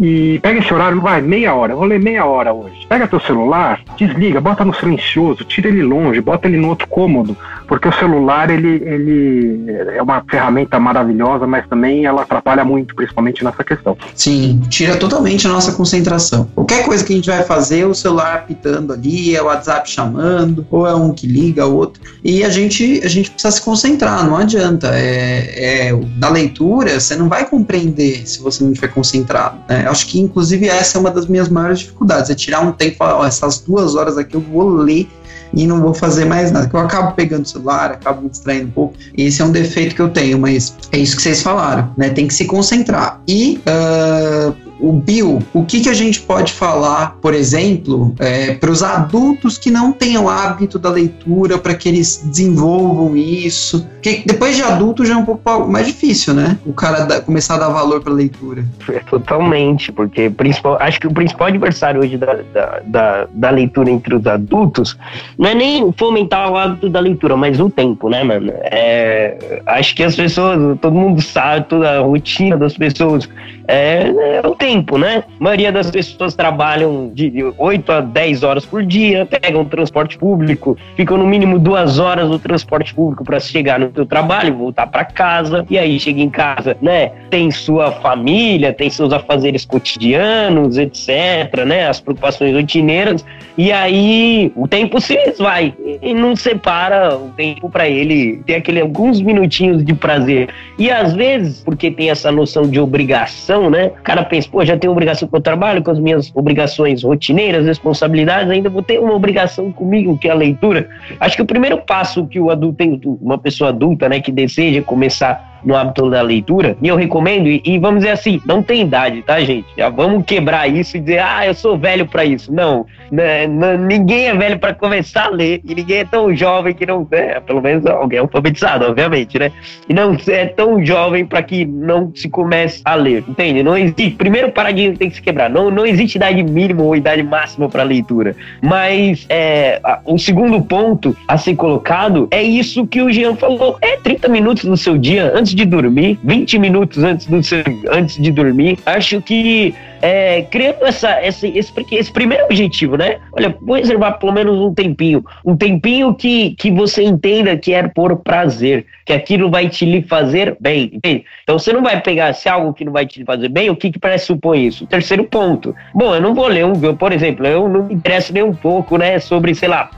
Speaker 3: E pega esse horário, vai, meia hora, vou ler meia hora hoje. Pega teu celular, desliga, bota no silencioso, tira ele longe, bota ele no outro cômodo, porque o celular ele, ele é uma ferramenta maravilhosa, mas também ela atrapalha muito, principalmente nessa questão.
Speaker 1: Sim, tira totalmente a nossa concentração. Qualquer coisa que a gente vai fazer, o celular apitando ali, é o WhatsApp chamando, ou é um que liga, outro. E a gente, a gente precisa se concentrar, não adianta. É, é, na leitura, você não vai compreender se você não estiver concentrado. Né? Acho que, inclusive, essa é uma das minhas maiores dificuldades, é tirar um tempo, ó, essas duas horas aqui eu vou ler e não vou fazer mais nada. Eu acabo pegando o celular, acabo me distraindo um pouco. Esse é um defeito que eu tenho, mas é isso que vocês falaram, né? Tem que se concentrar. E uh, o Bill, o que, que a gente pode falar, por exemplo, é, para os adultos que não têm o hábito da leitura, para que eles desenvolvam isso? Porque depois de adulto já é um pouco mais difícil, né? O cara da, começar a dar valor para a leitura.
Speaker 2: É, totalmente, porque principal, acho que o principal adversário hoje da, da, da, da leitura entre os adultos não é nem fomentar o hábito da leitura, mas o tempo, né, mano? É, acho que as pessoas, todo mundo sabe, toda a rotina das pessoas é, é o tempo, né? A maioria das pessoas trabalham de 8 a 10 horas por dia, pegam transporte público, ficam no mínimo duas horas no transporte público para chegar no seu trabalho, voltar para casa, e aí chega em casa, né? Tem sua família, tem seus afazeres cotidianos, etc, né? As preocupações rotineiras, e aí o tempo se vai e não separa o tempo para ele ter aquele alguns minutinhos de prazer. E às vezes, porque tem essa noção de obrigação obrigação, né? O cara pensa, pô, já tenho obrigação com o trabalho, com as minhas obrigações rotineiras, responsabilidades, ainda vou ter uma obrigação comigo, que é a leitura. Acho que o primeiro passo que o adulto tem, uma pessoa adulta, né, que deseja começar no hábito da leitura, e eu recomendo, e, e, vamos dizer assim, não tem idade, tá, gente? Já vamos quebrar isso e dizer, ah, eu sou velho para isso. Não, né, ninguém é velho para começar a ler, e ninguém é tão jovem que não. É, pelo menos alguém é alfabetizado, obviamente, né? E não é tão jovem para que não se comece a ler, entende? Não existe. Primeiro paradigma tem que se quebrar. Não, não existe idade mínima ou idade máxima para leitura. Mas é, o segundo ponto a ser colocado é isso que o Jean falou: é 30 minutos no seu dia antes de dormir, 20 minutos antes, do antes de dormir. Acho que é, criando essa, esse, esse, esse, primeiro objetivo, né? Olha, vou reservar pelo menos um tempinho. Um tempinho que, que você entenda que é por prazer, que aquilo vai te lhe fazer bem. Entende? Então você não vai pegar se é algo que não vai te fazer bem, o que, que pressupõe isso? Terceiro ponto. Bom, eu não vou ler um, por exemplo, eu não me interesso nem um pouco, né, sobre, sei lá,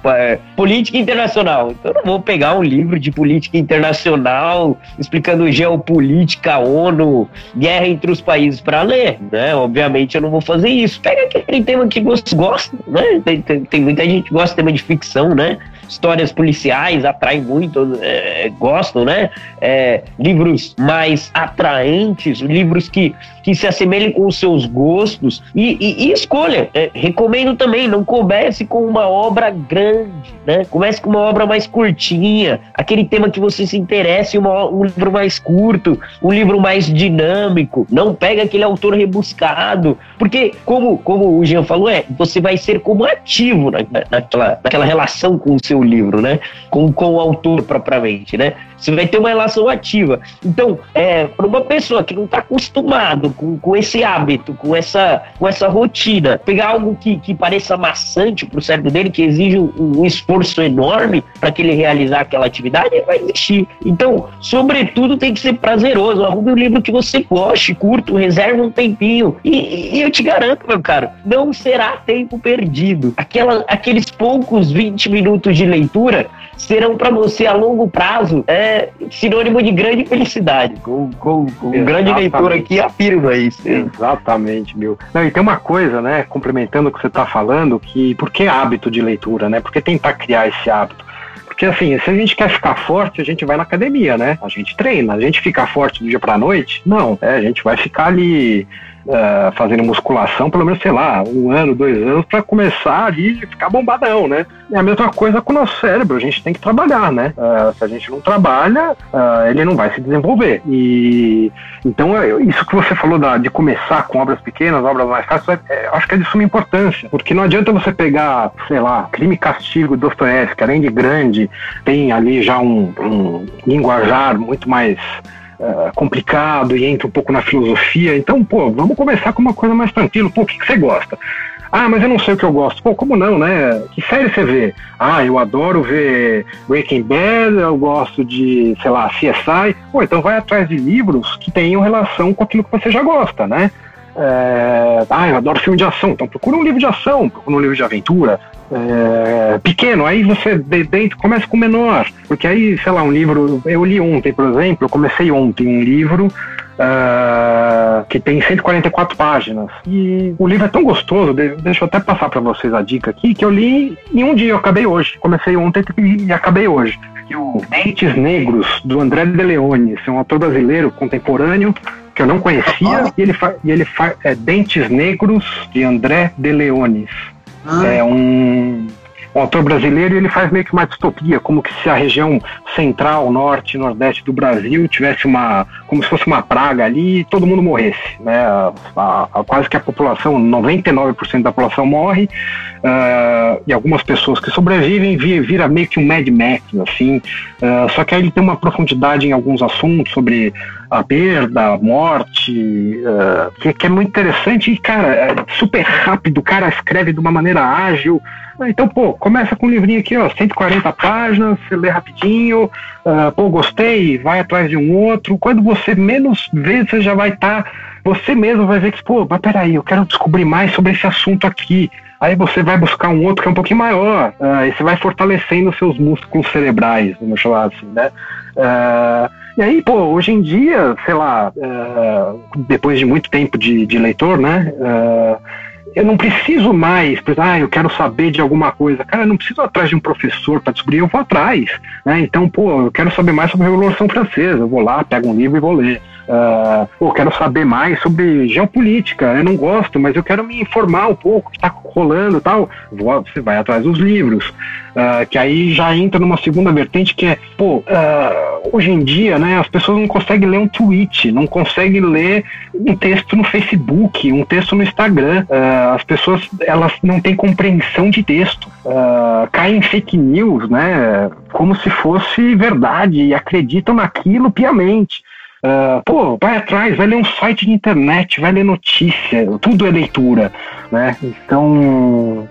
Speaker 2: política internacional. Então eu não vou pegar um livro de política internacional explicando geopolítica, ONU, guerra entre os países para ler, né? Obviamente obviamente eu não vou fazer isso. Pega aquele tema que você gosta, né? Tem, tem, tem muita gente que gosta de tema de ficção, né? Histórias policiais atraem muito, é, gostam, né? É, livros mais atraentes, livros que, que se assemelhem com os seus gostos e, e, e escolha. É, recomendo também, não comece com uma obra grande, né? Comece com uma obra mais curtinha, aquele tema que você se interesse, uma, um livro mais curto, um livro mais dinâmico. Não pega aquele autor rebuscado, porque como, como o Jean falou, é, você vai ser como ativo na, naquela, naquela relação com o seu livro, né? Com, com o autor propriamente, né? Você vai ter uma relação ativa. Então, é, para uma pessoa que não está acostumado com, com esse hábito, com essa, com essa rotina, pegar algo que, que pareça maçante para o cérebro dele, que exige um, um esforço enorme para que ele realizar aquela atividade, vai existir. Então, sobretudo, tem que ser prazeroso. Arrume um livro que você goste, curto, reserve um tempinho. E, e eu te garanto, meu caro, não será tempo perdido. Aquela, aqueles poucos 20 minutos de leitura serão para você a longo prazo é sinônimo de grande felicidade. Com, com, com grande leitura aqui afirma isso.
Speaker 3: Exatamente, meu. Não, e tem uma coisa, né, complementando o que você está falando, que por que hábito de leitura, né? Por que tentar criar esse hábito? Porque assim, se a gente quer ficar forte, a gente vai na academia, né? A gente treina. A gente ficar forte do dia pra noite? Não. É, a gente vai ficar ali uh, fazendo musculação, pelo menos, sei lá, um ano, dois anos, para começar ali e ficar bombadão, né? É a mesma coisa com o nosso cérebro, a gente tem que trabalhar, né? Uh, se a gente não trabalha, uh, ele não vai se desenvolver. E então, isso que você falou da, de começar com obras pequenas, obras mais fáceis, é, é, acho que é de suma importância, porque não adianta você pegar, sei lá, Crime e Castigo, Dostoiévski, além de grande, tem ali já um, um linguajar muito mais uh, complicado e entra um pouco na filosofia. Então, pô, vamos começar com uma coisa mais tranquila. Pô, o que, que você gosta? Ah, mas eu não sei o que eu gosto. Pô, como não, né? Que série você vê? Ah, eu adoro ver Breaking Bad, eu gosto de, sei lá, CSI. Pô, então vai atrás de livros que tenham relação com aquilo que você já gosta, né? É, ah, eu adoro filme de ação, então procura um livro de ação, procura um livro de aventura. É, pequeno, aí você dentro começa com menor, porque aí, sei lá, um livro, eu li ontem, por exemplo, eu comecei ontem um livro uh, que tem 144 páginas. E o livro é tão gostoso, deixa eu até passar para vocês a dica aqui, que eu li em um dia, eu acabei hoje. Comecei ontem e acabei hoje. Que o Dentes Negros, do André De Leone, é um autor brasileiro contemporâneo, que eu não conhecia, e ele faz fa é, Dentes Negros, de André De Leones. Ah. É um um autor brasileiro e ele faz meio que uma distopia, como que se a região central, norte, nordeste do Brasil tivesse uma, como se fosse uma praga ali e todo mundo morresse, né? A, a, a, quase que a população, 99% da população morre uh, e algumas pessoas que sobrevivem vira, meio que um Mad Max, assim. Uh, só que aí ele tem uma profundidade em alguns assuntos sobre a perda, a morte, uh, que, que, é muito interessante e, cara, é super rápido, o cara escreve de uma maneira ágil, ah, então, pô, começa com um livrinho aqui, ó, 140 páginas, você lê rapidinho, uh, pô, gostei, vai atrás de um outro. Quando você menos vê, você já vai estar. Tá, você mesmo vai ver que, pô, mas peraí, eu quero descobrir mais sobre esse assunto aqui. Aí você vai buscar um outro que é um pouquinho maior. Uh, e você vai fortalecendo seus músculos cerebrais, vamos chamar assim, né? Uh, e aí, pô, hoje em dia, sei lá, uh, depois de muito tempo de, de leitor, né? eu não preciso mais, ah, eu quero saber de alguma coisa. Cara, eu não preciso atrás de um professor para descobrir, eu vou atrás. Né? Então, pô, eu quero saber mais sobre a Revolução Francesa. Eu vou lá, pego um livro e vou ler. Uh, pô, quero saber mais sobre geopolítica. Eu não gosto, mas eu quero me informar um pouco o que está rolando e tal. Vou, você vai atrás dos livros. Uh, que aí já entra numa segunda vertente que é, pô, uh, hoje em dia, né, as pessoas não conseguem ler um tweet, não conseguem ler um texto no Facebook, um texto no Instagram. As pessoas, elas não têm compreensão de texto. caem em fake news, né, como se fosse verdade e acreditam naquilo piamente. Uh, pô, vai atrás, vai ler um site de internet, vai ler notícia, tudo é leitura, né? Então,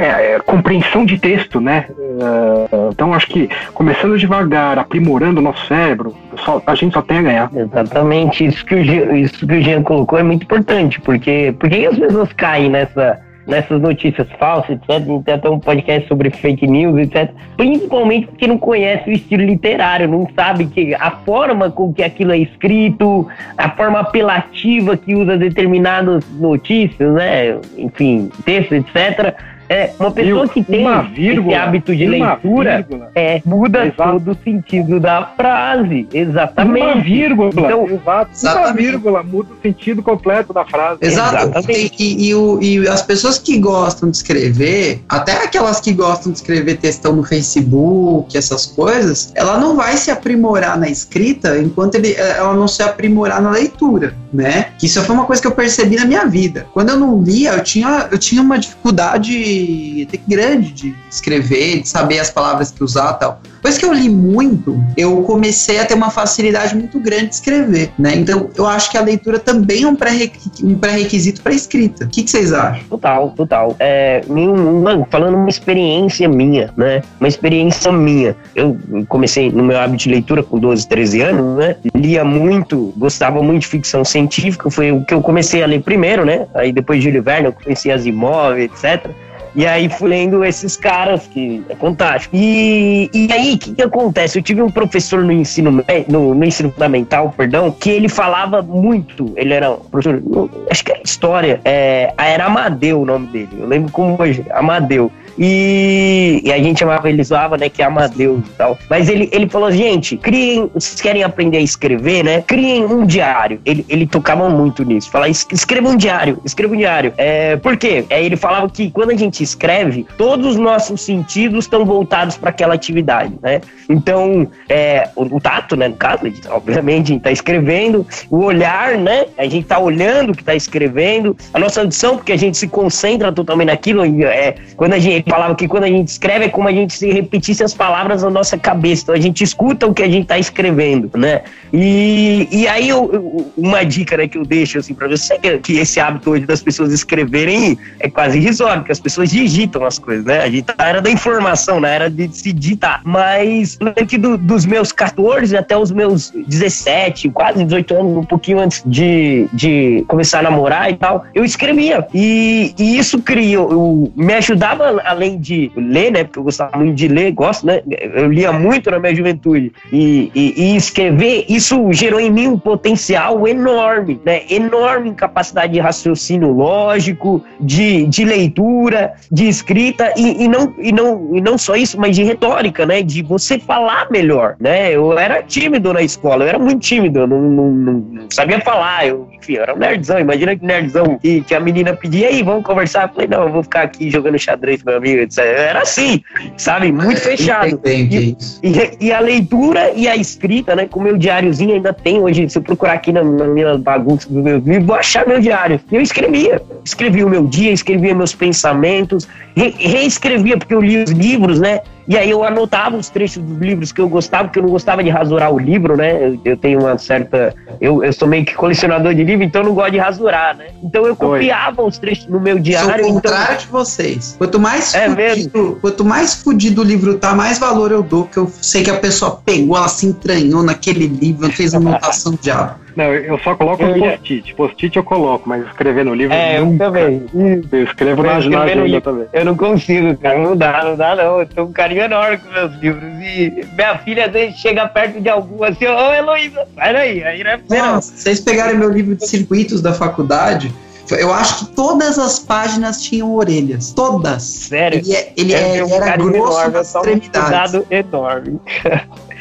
Speaker 3: é, é, compreensão de texto, né? Uh, então acho que começando devagar, aprimorando o nosso cérebro, só, a gente só tem a ganhar.
Speaker 2: Exatamente, isso que o Jean, isso que o colocou é muito importante, porque porque as pessoas caem nessa nessas notícias falsas, etc. Tem até um podcast sobre fake news, etc. Principalmente porque não conhece o estilo literário, não sabe que a forma com que aquilo é escrito, a forma apelativa que usa determinadas notícias, né? Enfim, textos, etc é, uma pessoa que tem vírgula, esse hábito de leitura é, muda Exato. todo o sentido da frase. Exatamente. Uma
Speaker 3: vírgula. Então, Exato. Uma vírgula muda o sentido completo da frase.
Speaker 1: Exato. E, e, e, o, e, as pessoas que gostam de escrever, até aquelas que gostam de escrever textão no Facebook, essas coisas, ela não vai se aprimorar na escrita enquanto ele, ela não se aprimorar na leitura, né? Que isso foi uma coisa que eu percebi na minha vida. Quando eu não lia, eu tinha, eu tinha uma dificuldade até grande de escrever, de saber as palavras que usar tal. Depois que eu li muito, eu comecei a ter uma facilidade muito grande de escrever, né? Então, eu acho que a leitura também é um pré-requisito para escrita. O que, que, vocês acham?
Speaker 2: Total, total. É, uma, falando uma experiência minha, né? Uma experiência minha. Eu comecei no meu hábito de leitura com 12, 13 anos, né? Lia muito, gostava muito de ficção científica, foi o que eu comecei a ler primeiro, né? Aí depois de Júlio Verne, eu conheci Asimov, etc. E aí fui lendo esses caras, que é fantástico. E, e aí, o que, que acontece? Eu tive um professor no ensino, no, no ensino fundamental, perdão, que ele falava muito. Ele era um professor, acho que era história. É, era Amadeu o nome dele. Eu lembro como hoje, Amadeu. E, e, a gente chamava, ele zoava, né, que é Amadeus e tal. Mas ele, ele falou, gente, criem, vocês querem aprender a escrever, né? Criem um diário. Ele, ele tocava muito nisso. Falava, escreva um diário, escreva um diário. É, por quê? É, ele falava que quando a gente escreve, todos os nossos sentidos estão voltados para aquela atividade, né? Então, é, o, o, tato, né, no caso, obviamente, a gente tá escrevendo, o olhar, né? A gente tá olhando o que tá escrevendo, a nossa audição, porque a gente se concentra totalmente naquilo. É, quando a gente falava que quando a gente escreve é como a gente se repetisse as palavras na nossa cabeça. Então a gente escuta o que a gente está escrevendo, né? E, e aí eu, eu, uma dica né, que eu deixo assim para você que, que esse hábito hoje das pessoas escreverem é quase irrisório, porque as pessoas digitam as coisas, né? A gente tá era da informação, né? Era de se digitar. Mas durante do, dos meus 14 até os meus 17, quase 18 anos, um pouquinho antes de, de começar a namorar e tal, eu escrevia. E, e isso criou, me ajudava além de ler, né? Porque eu gostava muito de ler, gosto, né? Eu lia muito na minha juventude. E, e, e escrever, isso gerou em mim um potencial enorme, né? Enorme capacidade de raciocínio lógico, de, de leitura, de escrita, e, e, não, e, não, e não só isso, mas de retórica, né? De você falar melhor, né? Eu era tímido na escola, eu era muito tímido, eu não, não, não sabia falar, eu, enfim, eu era um nerdzão, imagina que nerdzão que, que a menina pedia, aí, vamos conversar? Eu falei, não, eu vou ficar aqui jogando xadrez meu amigo, etc. Era assim, sabe? Muito fechado. E, e, e, a leitura e a escrita, né? Com o meu diáriozinho ainda tem hoje, se eu procurar aqui na, na minha bagunça do meu livro, vou achar meu diário. E eu escrevia, escrevia o meu dia, escrevia meus pensamentos, re, reescrevia, porque eu li os livros, né? E aí eu anotava os trechos dos livros que eu gostava, porque eu não gostava de rasurar o livro, né? Eu, eu tenho uma certa. Eu, eu sou meio que colecionador de livro, então eu não gosto de rasurar, né? Então eu copiava Oi. os trechos no meu diário.
Speaker 1: Sou o
Speaker 2: então...
Speaker 1: contrário de vocês. Quanto mais, é fudido, quanto mais fudido o livro tá, mais valor eu dou, que eu sei que a pessoa pegou, ela se entranhou naquele livro, fez anotação de algo.
Speaker 3: Não, eu só coloco no post-it. Post-it eu coloco, mas escrever no livro.
Speaker 2: É, eu também.
Speaker 3: Eu escrevo na, na agenda também.
Speaker 2: Eu não consigo, cara. Não dá, não dá, não. Eu tenho um carinho enorme com meus livros. E minha filha, às vezes, chega perto de algum assim, ô oh, Heloísa, sai daí. Aí não é
Speaker 1: Nossa, vocês pegarem meu livro de circuitos da faculdade. Eu acho que todas as páginas tinham orelhas. Todas.
Speaker 2: Sério?
Speaker 1: Ele, é, ele, é, ele era grosso enorme, nas extremidades.
Speaker 2: Um enorme.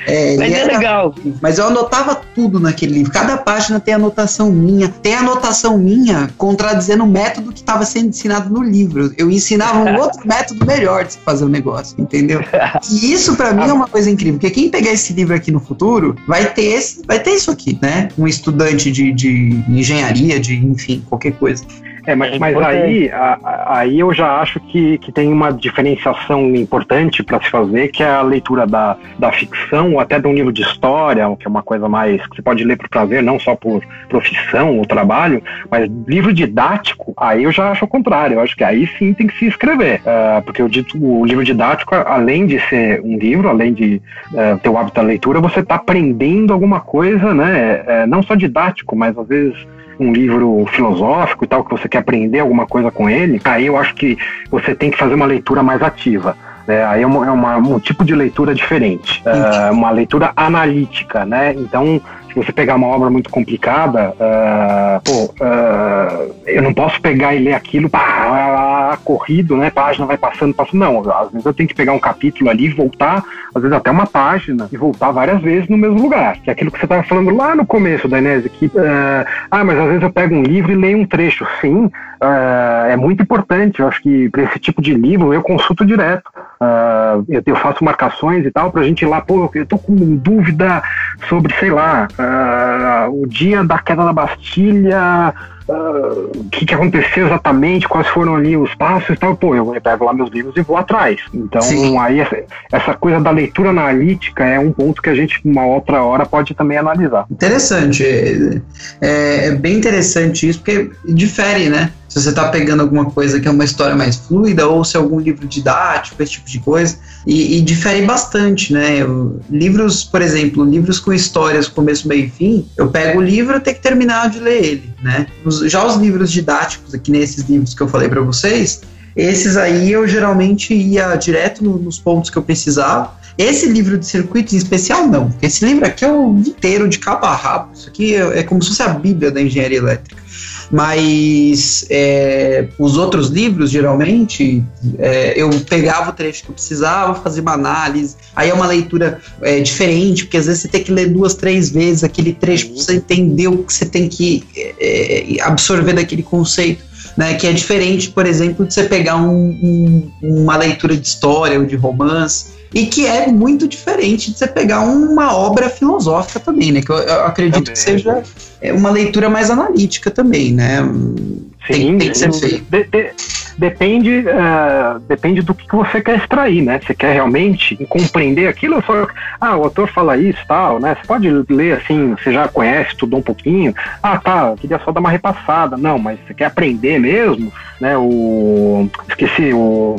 Speaker 1: É, mas é legal. Mas eu anotava tudo naquele livro. Cada página tem anotação minha. Tem anotação minha contradizendo o método que estava sendo ensinado no livro. Eu ensinava um outro método melhor de se fazer o um negócio, entendeu? E isso para mim é uma coisa incrível, porque quem pegar esse livro aqui no futuro vai ter esse, vai ter isso aqui, né? Um estudante de, de engenharia, de enfim, qualquer coisa.
Speaker 3: É, mas, é mas aí, a, aí eu já acho que, que tem uma diferenciação importante para se fazer, que é a leitura da, da ficção, ou até de um livro de história, que é uma coisa mais que você pode ler por prazer, não só por profissão ou trabalho, mas livro didático, aí eu já acho o contrário. Eu acho que aí sim tem que se escrever. Uh, porque o, dito, o livro didático, além de ser um livro, além de uh, ter o hábito da leitura, você está aprendendo alguma coisa, né? É, não só didático, mas às vezes um livro filosófico e tal, que você quer aprender alguma coisa com ele, aí eu acho que você tem que fazer uma leitura mais ativa. É, aí é, uma, é uma, um tipo de leitura diferente, é, uma leitura analítica, né? Então, se você pegar uma obra muito complicada, uh, pô, uh, eu não posso pegar e ler aquilo pá, corrido, né? Página vai passando, passando. Não, às vezes eu tenho que pegar um capítulo ali, voltar, às vezes até uma página, e voltar várias vezes no mesmo lugar. Que é aquilo que você estava falando lá no começo da que, uh, ah, mas às vezes eu pego um livro e leio um trecho. Sim, é muito importante. Eu acho que para esse tipo de livro eu consulto direto. Eu, eu faço marcações e tal, para a gente ir lá, pô, eu tô com dúvida sobre, sei lá, uh, o dia da queda da Bastilha, uh, o que, que aconteceu exatamente, quais foram ali os passos e tal. Pô, eu pego lá meus livros e vou atrás. Então, Sim. aí essa, essa, coisa da leitura analítica é um ponto que a gente, uma outra hora, pode também analisar.
Speaker 1: Interessante. É, é, bem interessante isso, porque difere, né? se você está pegando alguma coisa que é uma história mais fluida ou se é algum livro didático, esse tipo de coisa, e, e difere bastante, né? Eu, livros, por exemplo, livros com histórias começo, meio e fim, eu pego o livro e tenho que terminar de ler ele, né? Já os livros didáticos, aqui nesses livros que eu falei para vocês, esses aí eu geralmente ia direto no, nos pontos que eu precisava. Esse livro de circuito em especial, não. Esse livro aqui é o inteiro de cabo a rabo. Isso aqui é, é como se fosse a Bíblia da engenharia elétrica. Mas é, os outros livros, geralmente, é, eu pegava o trecho que eu precisava, fazia uma análise. Aí é uma leitura é, diferente, porque às vezes você tem que ler duas, três vezes aquele trecho para você entender o que você tem que é, é, absorver daquele conceito. Né, que é diferente, por exemplo, de você pegar um, um, uma leitura de história ou de romance, e que é muito diferente de você pegar uma obra filosófica também, né? Que eu, eu acredito também. que seja é, uma leitura mais analítica também, né?
Speaker 3: Sim, tem, tem que ser feito. De, de, depende, uh, depende do que você quer extrair, né? Você quer realmente compreender aquilo? Só, ah, o autor fala isso tal, né? Você pode ler assim, você já conhece, estudou um pouquinho. Ah, tá, queria só dar uma repassada. Não, mas você quer aprender mesmo, né? O. Esqueci, o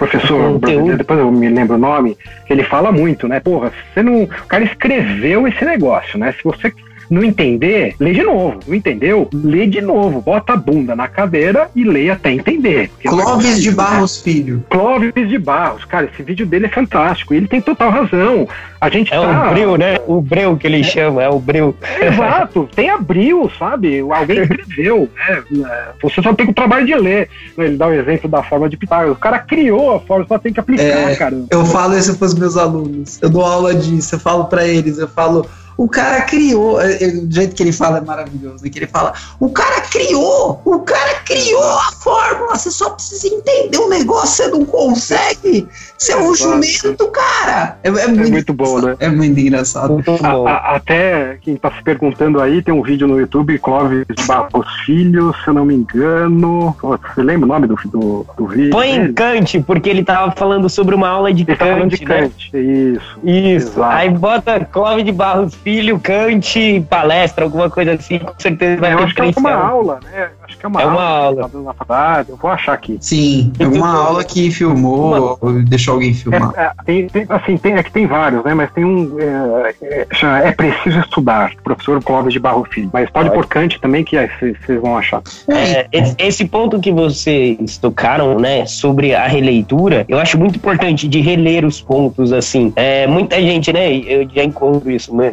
Speaker 3: professor brasileiro, depois eu me lembro o nome, ele fala muito, né? Porra, você não. O cara escreveu esse negócio, né? Se você não entender, lê de novo. Não entendeu? Lê de novo. Bota a bunda na cadeira e lê até entender.
Speaker 1: Clóvis de Barros Filho.
Speaker 3: Clóvis de Barros. Cara, esse vídeo dele é fantástico. Ele tem total razão. A gente
Speaker 2: é tá... o Bril, né? O Bril que ele é. chama, é o Bril.
Speaker 3: Exato. Tem abril, sabe? Alguém escreveu. Né? Você só tem o trabalho de ler. Ele dá o exemplo da forma de Pitágoras. O cara criou a forma, só tem que aplicar, é, cara.
Speaker 1: Eu falo isso para os meus alunos. Eu dou aula disso. Eu falo para eles. Eu falo o cara criou, é, é, do jeito que ele fala é maravilhoso, né? Que ele fala, o cara criou, o cara criou a fórmula, você só precisa entender o negócio, você não consegue. Você é um jumento, cara.
Speaker 3: É, é, é muito, muito bom, né?
Speaker 1: É muito engraçado. Muito
Speaker 3: a, a, até quem tá se perguntando aí, tem um vídeo no YouTube, Clóvis Barros Filho, se eu não me engano. Você lembra o nome do, do, do vídeo?
Speaker 2: Põe em Kant, porque ele tava falando sobre uma aula de ele Kant. Tá falando de né? Kant,
Speaker 3: isso.
Speaker 2: Isso. Exato. Aí bota Clóvis de Barros Filho filho cante palestra, alguma coisa assim, com certeza vai
Speaker 3: ter acho que é uma aula, né? Acho que é uma
Speaker 2: é
Speaker 3: aula.
Speaker 2: Uma aula.
Speaker 3: Tá na faculdade, eu vou achar aqui.
Speaker 1: Sim, é uma aula que filmou, uma... deixou alguém filmar.
Speaker 3: É, é, tem, tem, assim, tem, é que tem vários, né? Mas tem um. É, é, é preciso estudar, professor Clóvis de Barro Filho. Mas pode por Kant também, que vocês vão achar.
Speaker 2: É, esse, esse ponto que vocês tocaram, né, sobre a releitura, eu acho muito importante de reler os pontos, assim. É, muita gente, né, eu já encontro isso, né,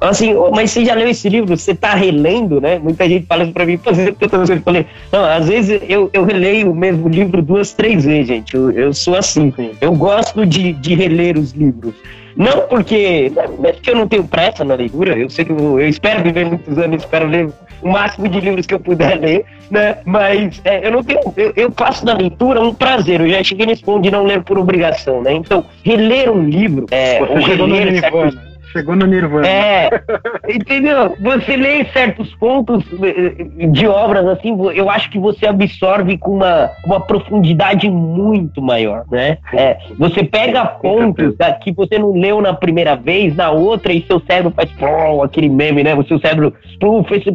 Speaker 2: assim, mas você já leu esse livro? Você tá relendo, né? Muita gente fala isso pra mim, fazer tantas vezes. Eu falei, não, às vezes eu, eu releio o mesmo livro duas, três vezes, gente. Eu, eu sou assim. Eu gosto de, de reler os livros. Não porque, não é porque eu não tenho pressa na leitura, eu sei que eu, eu espero viver muitos anos, espero ler o máximo de livros que eu puder ler, né? Mas é, eu não tenho, eu, eu faço da leitura um prazer, eu já cheguei nesse ponto de não ler por obrigação, né? Então, reler um livro, é,
Speaker 3: Você ou reler certos, Chegou no Nirvana.
Speaker 2: É, entendeu? Você lê certos pontos eh, de obras assim, eu acho que você absorve com uma, uma profundidade muito maior, né? É, você pega pontos que você não leu na primeira vez, na outra, e seu cérebro faz pô, aquele meme, né? O seu cérebro,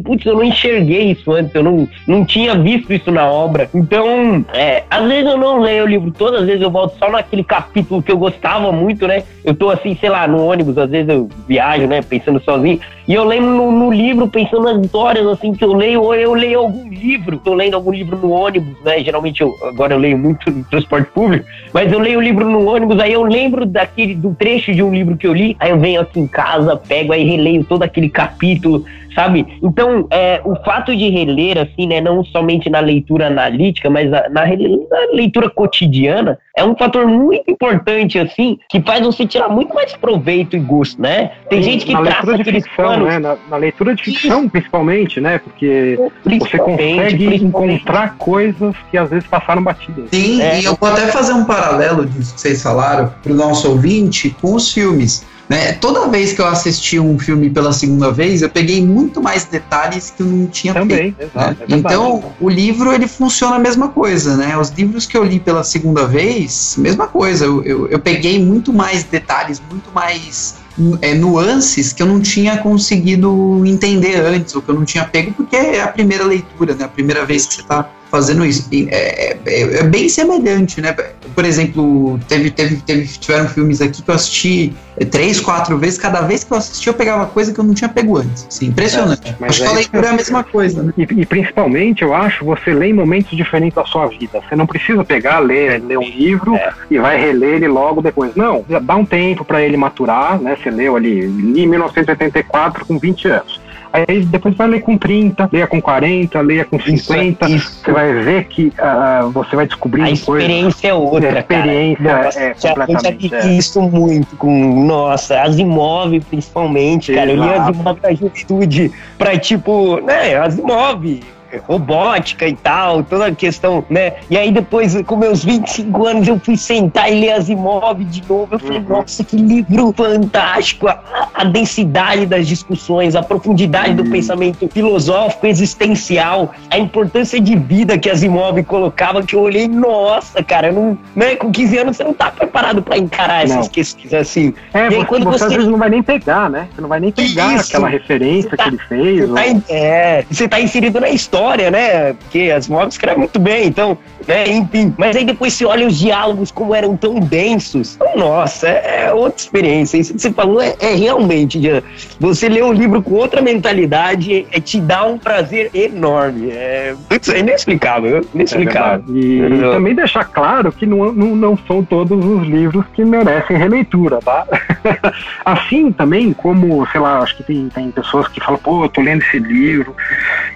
Speaker 2: putz, eu não enxerguei isso antes, eu não, não tinha visto isso na obra. Então, é, às vezes eu não leio o livro todo, às vezes eu volto só naquele capítulo que eu gostava muito, né? Eu tô assim, sei lá, no ônibus, às vezes eu viajo, né, pensando sozinho. E eu lembro no, no, livro, pensando nas histórias, assim, que eu leio, ou eu leio algum livro, tô lendo algum livro no ônibus, né, geralmente eu, agora eu leio muito no transporte público, mas eu leio o livro no ônibus, aí eu lembro daquele, do trecho de um livro que eu li, aí eu venho aqui em casa, pego, aí releio todo aquele capítulo, sabe? Então, é, o fato de reler, assim, né, não somente na leitura analítica, mas na, na, na, leitura cotidiana, é um fator muito importante, assim, que faz você tirar muito mais proveito e gosto, né? Tem gente que
Speaker 3: na traça aqueles ficção, planos... Né? Na, na, leitura de ficção, Isso. principalmente, né? Porque você consegue encontrar coisas que às vezes passaram batidas.
Speaker 1: Sim, é. e eu vou até fazer um paralelo disso que vocês falaram para o nosso ouvinte com os filmes. Né? Toda vez que eu assisti um filme pela segunda vez, eu peguei muito mais detalhes que eu não tinha
Speaker 3: Também, pego, exato,
Speaker 1: né? é Então, o livro ele funciona a mesma coisa, né? Os livros que eu li pela segunda vez, mesma coisa. Eu, eu, eu peguei muito mais detalhes, muito mais é, nuances que eu não tinha conseguido entender antes, ou que eu não tinha pego, porque é a primeira leitura, né? A primeira vez que você está fazendo isso. É, é, é, bem semelhante, né? Por exemplo, teve, teve, teve, tiveram filmes aqui que eu assisti três, quatro vezes. Cada vez que eu assisti, eu pegava coisa que eu não tinha pego antes. Assim, impressionante. É, acho que a leitura é a mesma coisa, né?
Speaker 3: E, e, principalmente, eu acho, você lê em momentos diferentes da sua vida. Você não precisa pegar, ler, ler um livro é. e vai reler ele logo depois. Não, dá um tempo para ele maturar, né? Você leu ali em 1984 com 20 anos Aí depois vai ler com 30, leia com 40, leia com 50. Isso, isso. Você vai ver que uh, você vai descobrir
Speaker 2: A experiência coisas. é outra.
Speaker 3: A experiência
Speaker 2: cara. Nossa,
Speaker 3: é completamente.
Speaker 2: Eu já isso muito com, nossa, as imóveis principalmente, cara. Exato. Eu li as imóveis da juventude pra tipo, né, as imóveis robótica e tal, toda a questão, né? E aí depois, com meus 25 anos, eu fui sentar e ler Asimov de novo. Eu falei, uhum. nossa, que livro fantástico! A, a, densidade das discussões, a profundidade uhum. do pensamento filosófico, existencial, a importância de vida que Asimov colocava, que eu olhei, nossa, cara, não, né? com 15 anos você não tá preparado para encarar essas não. questões assim.
Speaker 3: É, e aí, você, quando você, você às vezes não vai nem pegar, né? Você não vai nem pegar Isso. aquela referência tá, que ele fez.
Speaker 2: Você, ou... tá, é, você tá inserido na história, né? Porque Asimov escreve muito bem, então, né? Enfim. Mas aí depois você olha os diálogos como eram tão densos. Então, nossa, é, é outra experiência. Isso que você falou é, é realmente. Você lê um livro com outra mentalidade é, te dá um prazer enorme. É, é inexplicável. Inexplicável.
Speaker 3: É e, e, também deixar claro que não, não, não são todos os livros que merecem releitura, tá? assim também, como, sei lá, acho que tem, tem pessoas que falam, pô, eu tô lendo esse livro,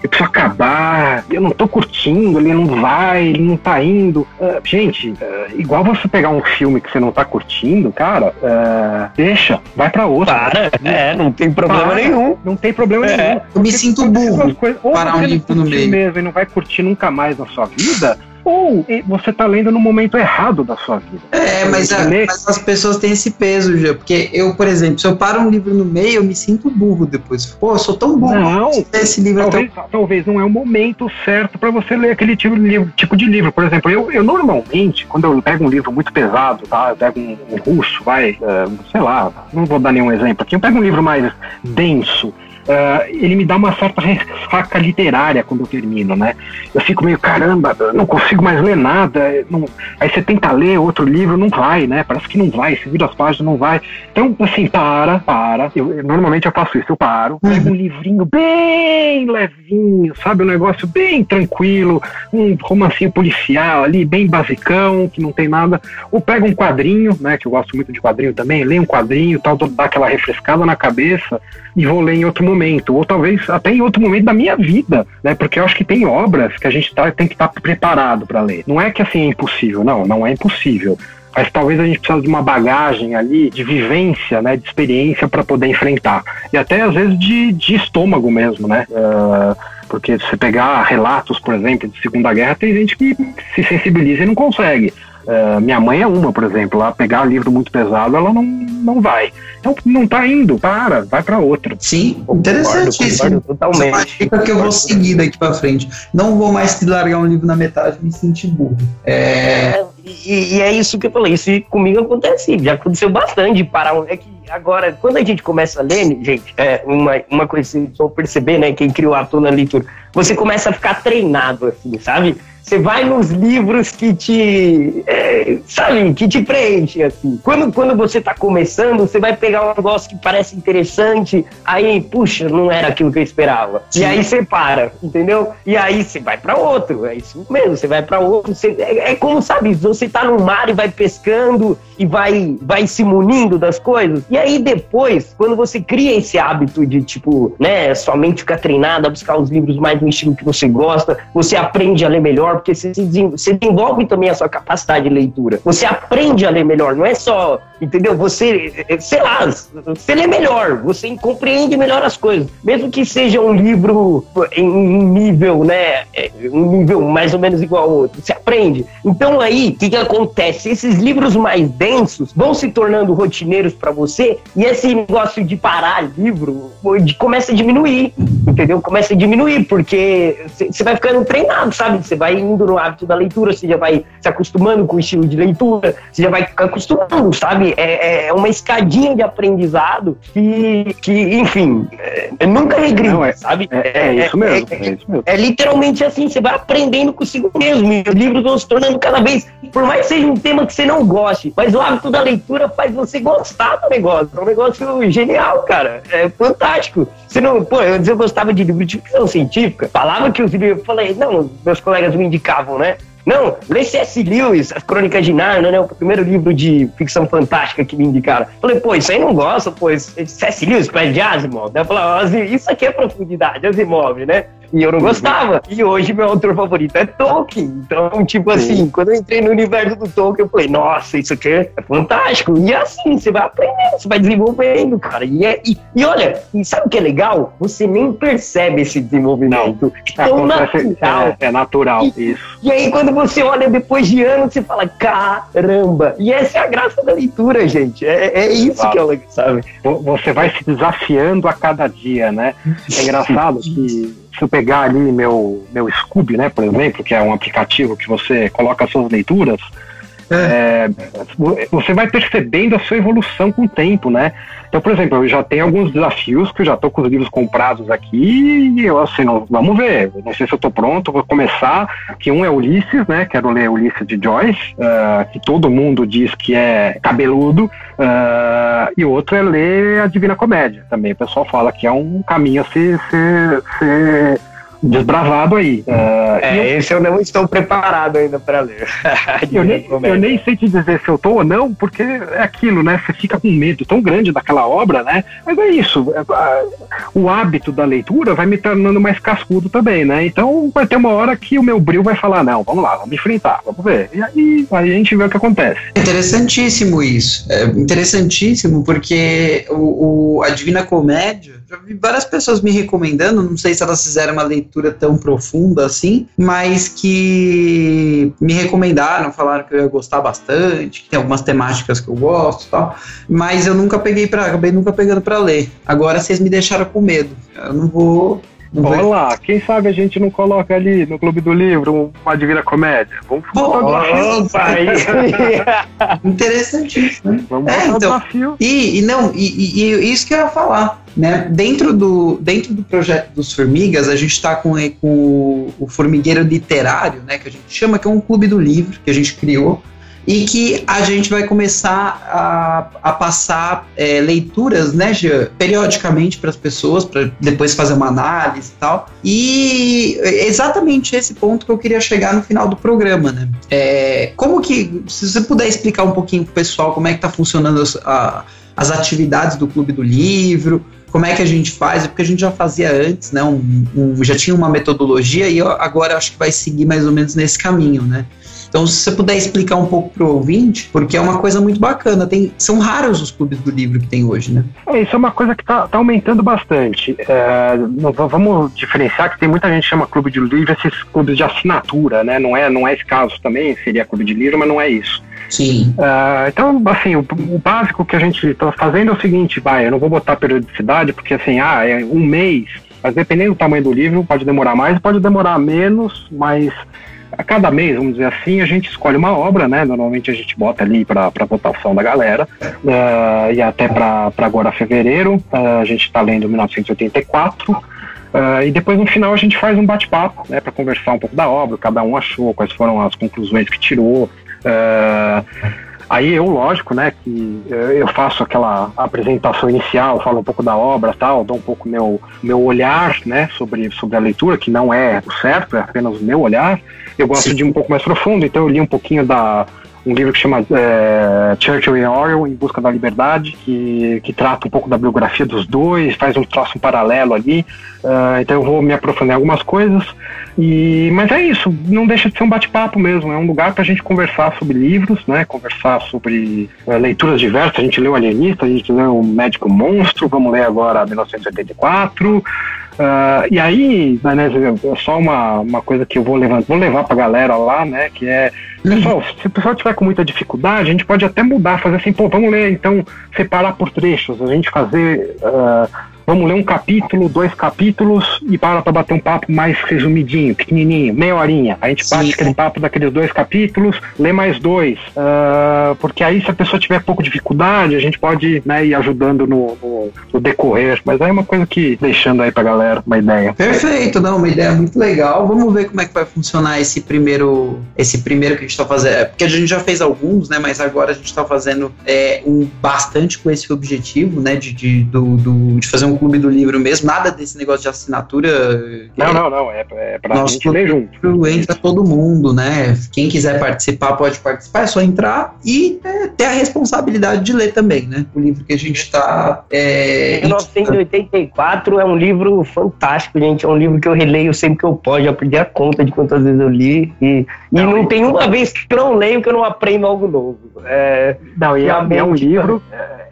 Speaker 3: eu preciso acabar, eu não tô curtindo, ele não vai, ele não tá indo. Uh, gente, uh, igual você pegar um filme que você não tá curtindo, cara, uh, deixa, vai pra outro.
Speaker 2: Para, é, não tem problema Para, nenhum.
Speaker 3: Não tem problema é. nenhum.
Speaker 1: Eu me sinto burro. Coisas, ou parar um livro no meio.
Speaker 3: mesmo e não vai curtir nunca mais na sua vida, ou você está lendo no momento errado da sua vida.
Speaker 1: É, mas, a, mas, as pessoas têm esse peso, já. Porque eu, por exemplo, se eu paro um livro no meio, eu me sinto burro depois. Pô, eu sou tão burro.
Speaker 3: Não, esse livro talvez, é tão... talvez não é o momento certo para você ler aquele tipo de, livro, tipo de livro. Por exemplo, eu, eu normalmente, quando eu pego um livro muito pesado, tá? Eu pego um, um russo, vai, uh, sei lá, não vou dar nenhum exemplo aqui. Eu pego um livro mais denso uh, ele me dá uma certa ressaca literária quando eu termino, né? Eu fico meio, caramba, não consigo mais ler nada. Não... Aí você tenta ler outro livro, não vai, né? Parece que não vai, se vira as páginas, não vai. Então, assim, para, para. Eu, eu normalmente eu faço isso, eu paro, pego um livrinho bem levinho, sabe? Um negócio bem tranquilo, um romancinho policial ali, bem basicão, que não tem nada. Ou pego um quadrinho, né? Que eu gosto muito de quadrinho também, leio um quadrinho, tal, dá aquela refrescada na cabeça e vou ler em outro momento, ou talvez até em outro momento da minha vida, né? Porque eu acho que tem obras que a gente tá, tem que estar tá preparado para ler. Não é que assim é impossível, não, não é impossível. Mas talvez a gente precise de uma bagagem ali, de vivência, né, de experiência para poder enfrentar. E até às vezes de, de estômago mesmo, né? Uh, porque se você pegar relatos, por exemplo, de Segunda Guerra, tem gente que se sensibiliza e não consegue. Uh, minha mãe é uma, por exemplo, lá pegar livro muito pesado, ela não, não vai. Então não tá indo, para, vai para outra.
Speaker 1: Sim, interessantíssimo. Totalmente. Fica que eu vou seguir daqui para frente. Não vou mais largar um livro na metade e me sentir burro.
Speaker 2: É... é e, e, é isso que eu falei, isso comigo acontece, já aconteceu bastante parar. É que agora, quando a gente começa a ler, gente, é uma, uma coisa que vocês perceber, né, quem criou a na leitura, você começa a ficar treinado, assim, sabe? Você vai nos livros que te, é, sabe, que te preenche, assim. Quando, quando você está começando, você vai pegar um negócio que parece interessante, aí, puxa, não era aquilo que eu esperava. Sim. E aí você para, entendeu? E aí você vai para outro, é isso mesmo, você vai para outro. Você, é, é, como, sabe, você tá no mar e vai pescando e vai, vai se munindo das coisas. E aí depois, quando você cria esse hábito de, tipo, né, sua mente fica treinada a buscar os livros mais no estilo que você gosta, você aprende a ler melhor, melhor, porque você, desenvolve também a sua capacidade de leitura. Você aprende a ler melhor, não é só, entendeu? Você, sei lá, você lê melhor, você compreende melhor as coisas. Mesmo que seja um livro em um nível, né? Um nível mais ou menos igual ao outro. Você aprende. Então aí, o que, que acontece? Esses livros mais densos vão se tornando rotineiros para você e esse negócio de parar livro de, começa a diminuir, entendeu? Começa a diminuir, porque você vai ficando treinado, sabe? Você vai indo no hábito da leitura, você já vai se acostumando com o estilo de leitura, você já vai acostumando, sabe? É, é uma escadinha de aprendizado que, que enfim, é, nunca regride, é, sabe?
Speaker 3: É, é, é isso mesmo, é,
Speaker 2: isso mesmo. É literalmente assim, você vai aprendendo consigo mesmo, e os livros vão se tornando cada vez, por mais que seja um tema que você não goste, mas o hábito da leitura faz você gostar do negócio. É um negócio genial, cara. É fantástico. Você não, pô, eu, eu gostava de livro de ficção científica, falava que os livros, eu falei, não, meus colegas me indicavam, né? Não, lê C.S. Lewis, As Crônicas de Narnia, né? O primeiro livro de ficção fantástica que me indicaram. Falei, pô, isso aí não gosta, pô, C.S. Lewis, Pé de Asimov. Eu falei, isso aqui é profundidade, Asimov, né? E eu não gostava. E hoje meu autor favorito é Tolkien. Então, tipo assim, quando eu entrei no universo do Tolkien, eu falei, nossa, isso aqui é fantástico. E assim, você vai aprendendo, você vai desenvolvendo, cara. E, é, e, e olha, e sabe o que é legal? Você nem percebe esse desenvolvimento.
Speaker 3: Não. É, natural. É, é natural,
Speaker 2: e,
Speaker 3: isso.
Speaker 2: E aí, quando você olha depois de anos, você fala, caramba. E essa é a graça da leitura, gente. É, é isso que é legal, sabe?
Speaker 3: Você vai se desafiando a cada dia, né? É engraçado que se eu pegar ali meu, meu Scooby, né, por exemplo, que é um aplicativo que você coloca as suas leituras, é. É, você vai percebendo a sua evolução com o tempo, né? Então, por exemplo, eu já tenho alguns desafios que eu já estou com os livros comprados aqui e eu assim, não, vamos ver. Não sei se eu estou pronto, vou começar. Que um é Ulisses, né? Quero ler Ulisses de Joyce, uh, que todo mundo diz que é cabeludo. Uh, e outro é ler a Divina Comédia também. O pessoal fala que é um caminho a ser, ser, ser desbravado aí.
Speaker 2: Uh, é, eu, esse eu não estou preparado ainda para ler.
Speaker 3: eu, nem, eu nem sei te dizer se eu estou ou não, porque é aquilo, né? Você fica com medo tão grande daquela obra, né? Mas é isso. É, o hábito da leitura vai me tornando mais cascudo também, né? Então vai ter uma hora que o meu brilho vai falar: não, vamos lá, vamos enfrentar, vamos ver. E aí, aí a gente vê o que acontece.
Speaker 1: Interessantíssimo isso. É interessantíssimo porque o, o a Divina Comédia já vi várias pessoas me recomendando, não sei se elas fizeram uma leitura tão profunda assim, mas que me recomendaram, falaram que eu ia gostar bastante, que tem algumas temáticas que eu gosto e tal, mas eu nunca peguei para, acabei nunca pegando para ler. Agora vocês me deixaram com medo. Eu não vou
Speaker 3: Olha lá, quem sabe a gente não coloca ali no Clube do Livro uma Divina Comédia? Vamos
Speaker 1: oh, pai. Interessantíssimo. Né? Vamos é, então, desafio. E, e não, e, e, e, isso que eu ia falar. Né? Dentro, do, dentro do projeto dos Formigas, a gente está com, com o Formigueiro Literário, né, que a gente chama, que é um clube do livro que a gente criou e que a gente vai começar a, a passar é, leituras, né, Jean, periodicamente para as pessoas, para depois fazer uma análise e tal. E exatamente esse ponto que eu queria chegar no final do programa, né? É, como que, se você puder explicar um pouquinho para o pessoal como é que está funcionando as, a, as atividades do Clube do Livro, como é que a gente faz, porque a gente já fazia antes, né? Um, um, já tinha uma metodologia e agora acho que vai seguir mais ou menos nesse caminho, né? Então, se você puder explicar um pouco para o ouvinte, porque é uma coisa muito bacana. Tem, são raros os clubes do livro que tem hoje, né?
Speaker 3: É, isso é uma coisa que está tá aumentando bastante. É, vamos diferenciar que tem muita gente que chama clube de livro esses clubes de assinatura, né? Não é, não é esse caso também, seria clube de livro, mas não é isso.
Speaker 1: Sim.
Speaker 3: Uh, então, assim, o, o, básico que a gente está fazendo é o seguinte, vai, eu não vou botar periodicidade, porque assim, ah, é um mês, mas dependendo do tamanho do livro, pode demorar mais, pode demorar menos, mas a cada mês, vamos dizer assim, a gente escolhe uma obra, né? Normalmente a gente bota ali para votação da galera. Uh, e até para agora fevereiro, uh, a gente está lendo 1984. Uh, e depois no final a gente faz um bate-papo, né, para conversar um pouco da obra, cada um achou, quais foram as conclusões que tirou. Uh, Aí eu, lógico, né, que eu faço aquela apresentação inicial, falo um pouco da obra tal, dou um pouco meu, meu olhar, né, sobre, sobre a leitura, que não é o certo, é apenas o meu olhar. Eu gosto Sim. de ir um pouco mais profundo, então eu li um pouquinho da, um livro que chama é, Churchill e Orwell, Em Busca da Liberdade, que, que trata um pouco da biografia dos dois, faz um troço um paralelo ali. Uh, então eu vou me aprofundar em algumas coisas. E, mas é isso, não deixa de ser um bate-papo mesmo, é um lugar para a gente conversar sobre livros, né? Conversar sobre uh, leituras diversas. A gente leu Alienista, a gente leu O Médico Monstro, vamos ler agora 1984. Uh, e aí, né, é só uma, uma coisa que eu vou levar, vou levar pra galera lá, né? Que é, pessoal, se o pessoal tiver com muita dificuldade, a gente pode até mudar, fazer assim, pô, vamos ler, então, separar por trechos, a gente fazer. Uh, vamos ler um capítulo, dois capítulos e para para bater um papo mais resumidinho, pequenininho, meia horinha. A gente bate Sim. aquele papo daqueles dois capítulos, lê mais dois, uh, porque aí se a pessoa tiver pouco dificuldade, a gente pode né, ir ajudando no, no, no, decorrer. Mas aí é uma coisa que deixando aí pra galera uma ideia.
Speaker 1: Perfeito, não, uma ideia muito legal. Vamos ver como é que vai funcionar esse primeiro, esse primeiro que a gente tá fazendo. É, porque a gente já fez alguns, né? Mas agora a gente tá fazendo é, um bastante com esse objetivo, né? De, de, do, do de fazer um um clube do livro mesmo, nada desse negócio de assinatura.
Speaker 3: Não, é, não, não, é, é pra Nosso gente ler junto.
Speaker 1: Entra todo mundo, né? Quem quiser participar pode participar, é só entrar e é, ter a responsabilidade de ler também, né? O livro que a gente está.
Speaker 2: É, 1984 é um livro fantástico, gente. É um livro que eu releio sempre que eu posso. Já perdi a conta de quantas vezes eu li. E, e não, não tem uma vez que eu não leio que eu não aprendo algo novo. É,
Speaker 3: não, e é, é um livro.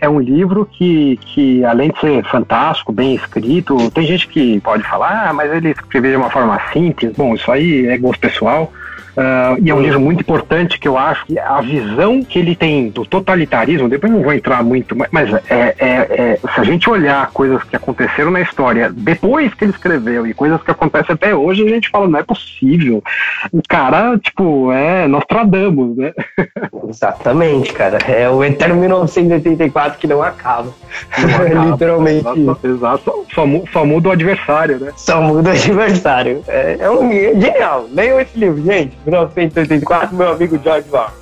Speaker 3: É um livro que, que, além de ser fantástico, bem escrito, tem gente que pode falar, ah, mas ele escreveu de uma forma simples. Bom, isso aí é gosto pessoal. Uh, e é um livro muito importante que eu acho que a visão que ele tem do totalitarismo, depois não vou entrar muito, mas é, é, é, se a gente olhar coisas que aconteceram na história depois que ele escreveu e coisas que acontecem até hoje, a gente fala, não é possível. O cara, tipo, é Nostradamus, né?
Speaker 2: Exatamente, cara. É o eterno 1984 que não acaba. Não acaba. Literalmente.
Speaker 3: Exato, exato. Só, só, muda o adversário, né?
Speaker 2: Só muda o adversário. É, é um genial. Leiam esse livro, gente. 1984, meu amigo George Orwell.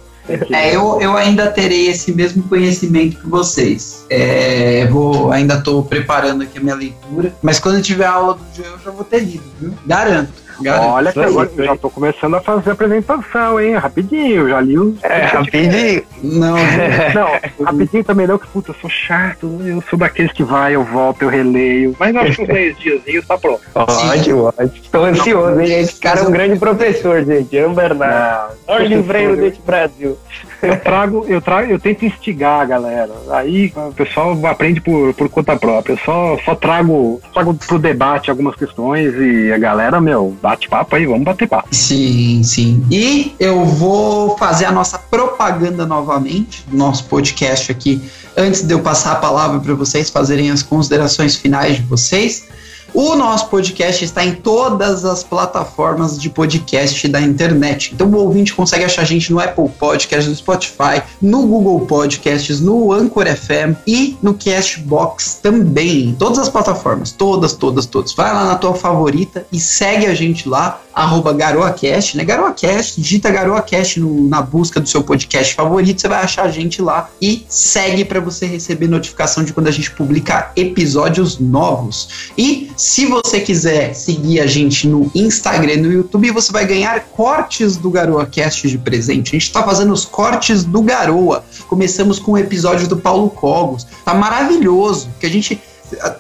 Speaker 1: É, eu, eu ainda terei esse mesmo conhecimento que vocês. É, vou, ainda estou preparando aqui a minha leitura, mas quando tiver aula do Joel, eu já vou ter lido, viu? Garanto.
Speaker 3: Olha que agora eu já tô começando a fazer a apresentação, hein? Rapidinho, já li os.
Speaker 2: É, rapidinho.
Speaker 3: Não, não, rapidinho também não, que puta, eu sou chato, eu sou daqueles que vai, eu volto, eu releio. Mas acho que uns 10 dias tá pronto.
Speaker 2: Ótimo, ótimo. Estou ansioso, hein? Esse cara é um grande professor, gente. Ana Bernardo. Maior livreiro desse Brasil.
Speaker 3: Eu trago, eu trago, eu tento instigar a galera. Aí o pessoal aprende por, por conta própria. Eu só, só trago, trago pro debate algumas questões e a galera, meu, bate papo aí, vamos bater papo.
Speaker 1: Sim, sim. E eu vou fazer a nossa propaganda novamente, nosso podcast aqui, antes de eu passar a palavra para vocês fazerem as considerações finais de vocês. O nosso podcast está em todas as plataformas de podcast da internet. Então o ouvinte consegue achar a gente no Apple Podcasts, no Spotify, no Google Podcasts, no Anchor FM e no Castbox também. Todas as plataformas, todas, todas, todas. Vai lá na tua favorita e segue a gente lá, arroba GaroaCast, né? GaroaCast, digita GaroaCast no, na busca do seu podcast favorito, você vai achar a gente lá e segue para você receber notificação de quando a gente publicar episódios novos. E se você quiser seguir a gente no Instagram e no YouTube, você vai ganhar cortes do Garoa Cast de presente. A gente está fazendo os cortes do Garoa. Começamos com o episódio do Paulo Cogos. Tá maravilhoso, que a gente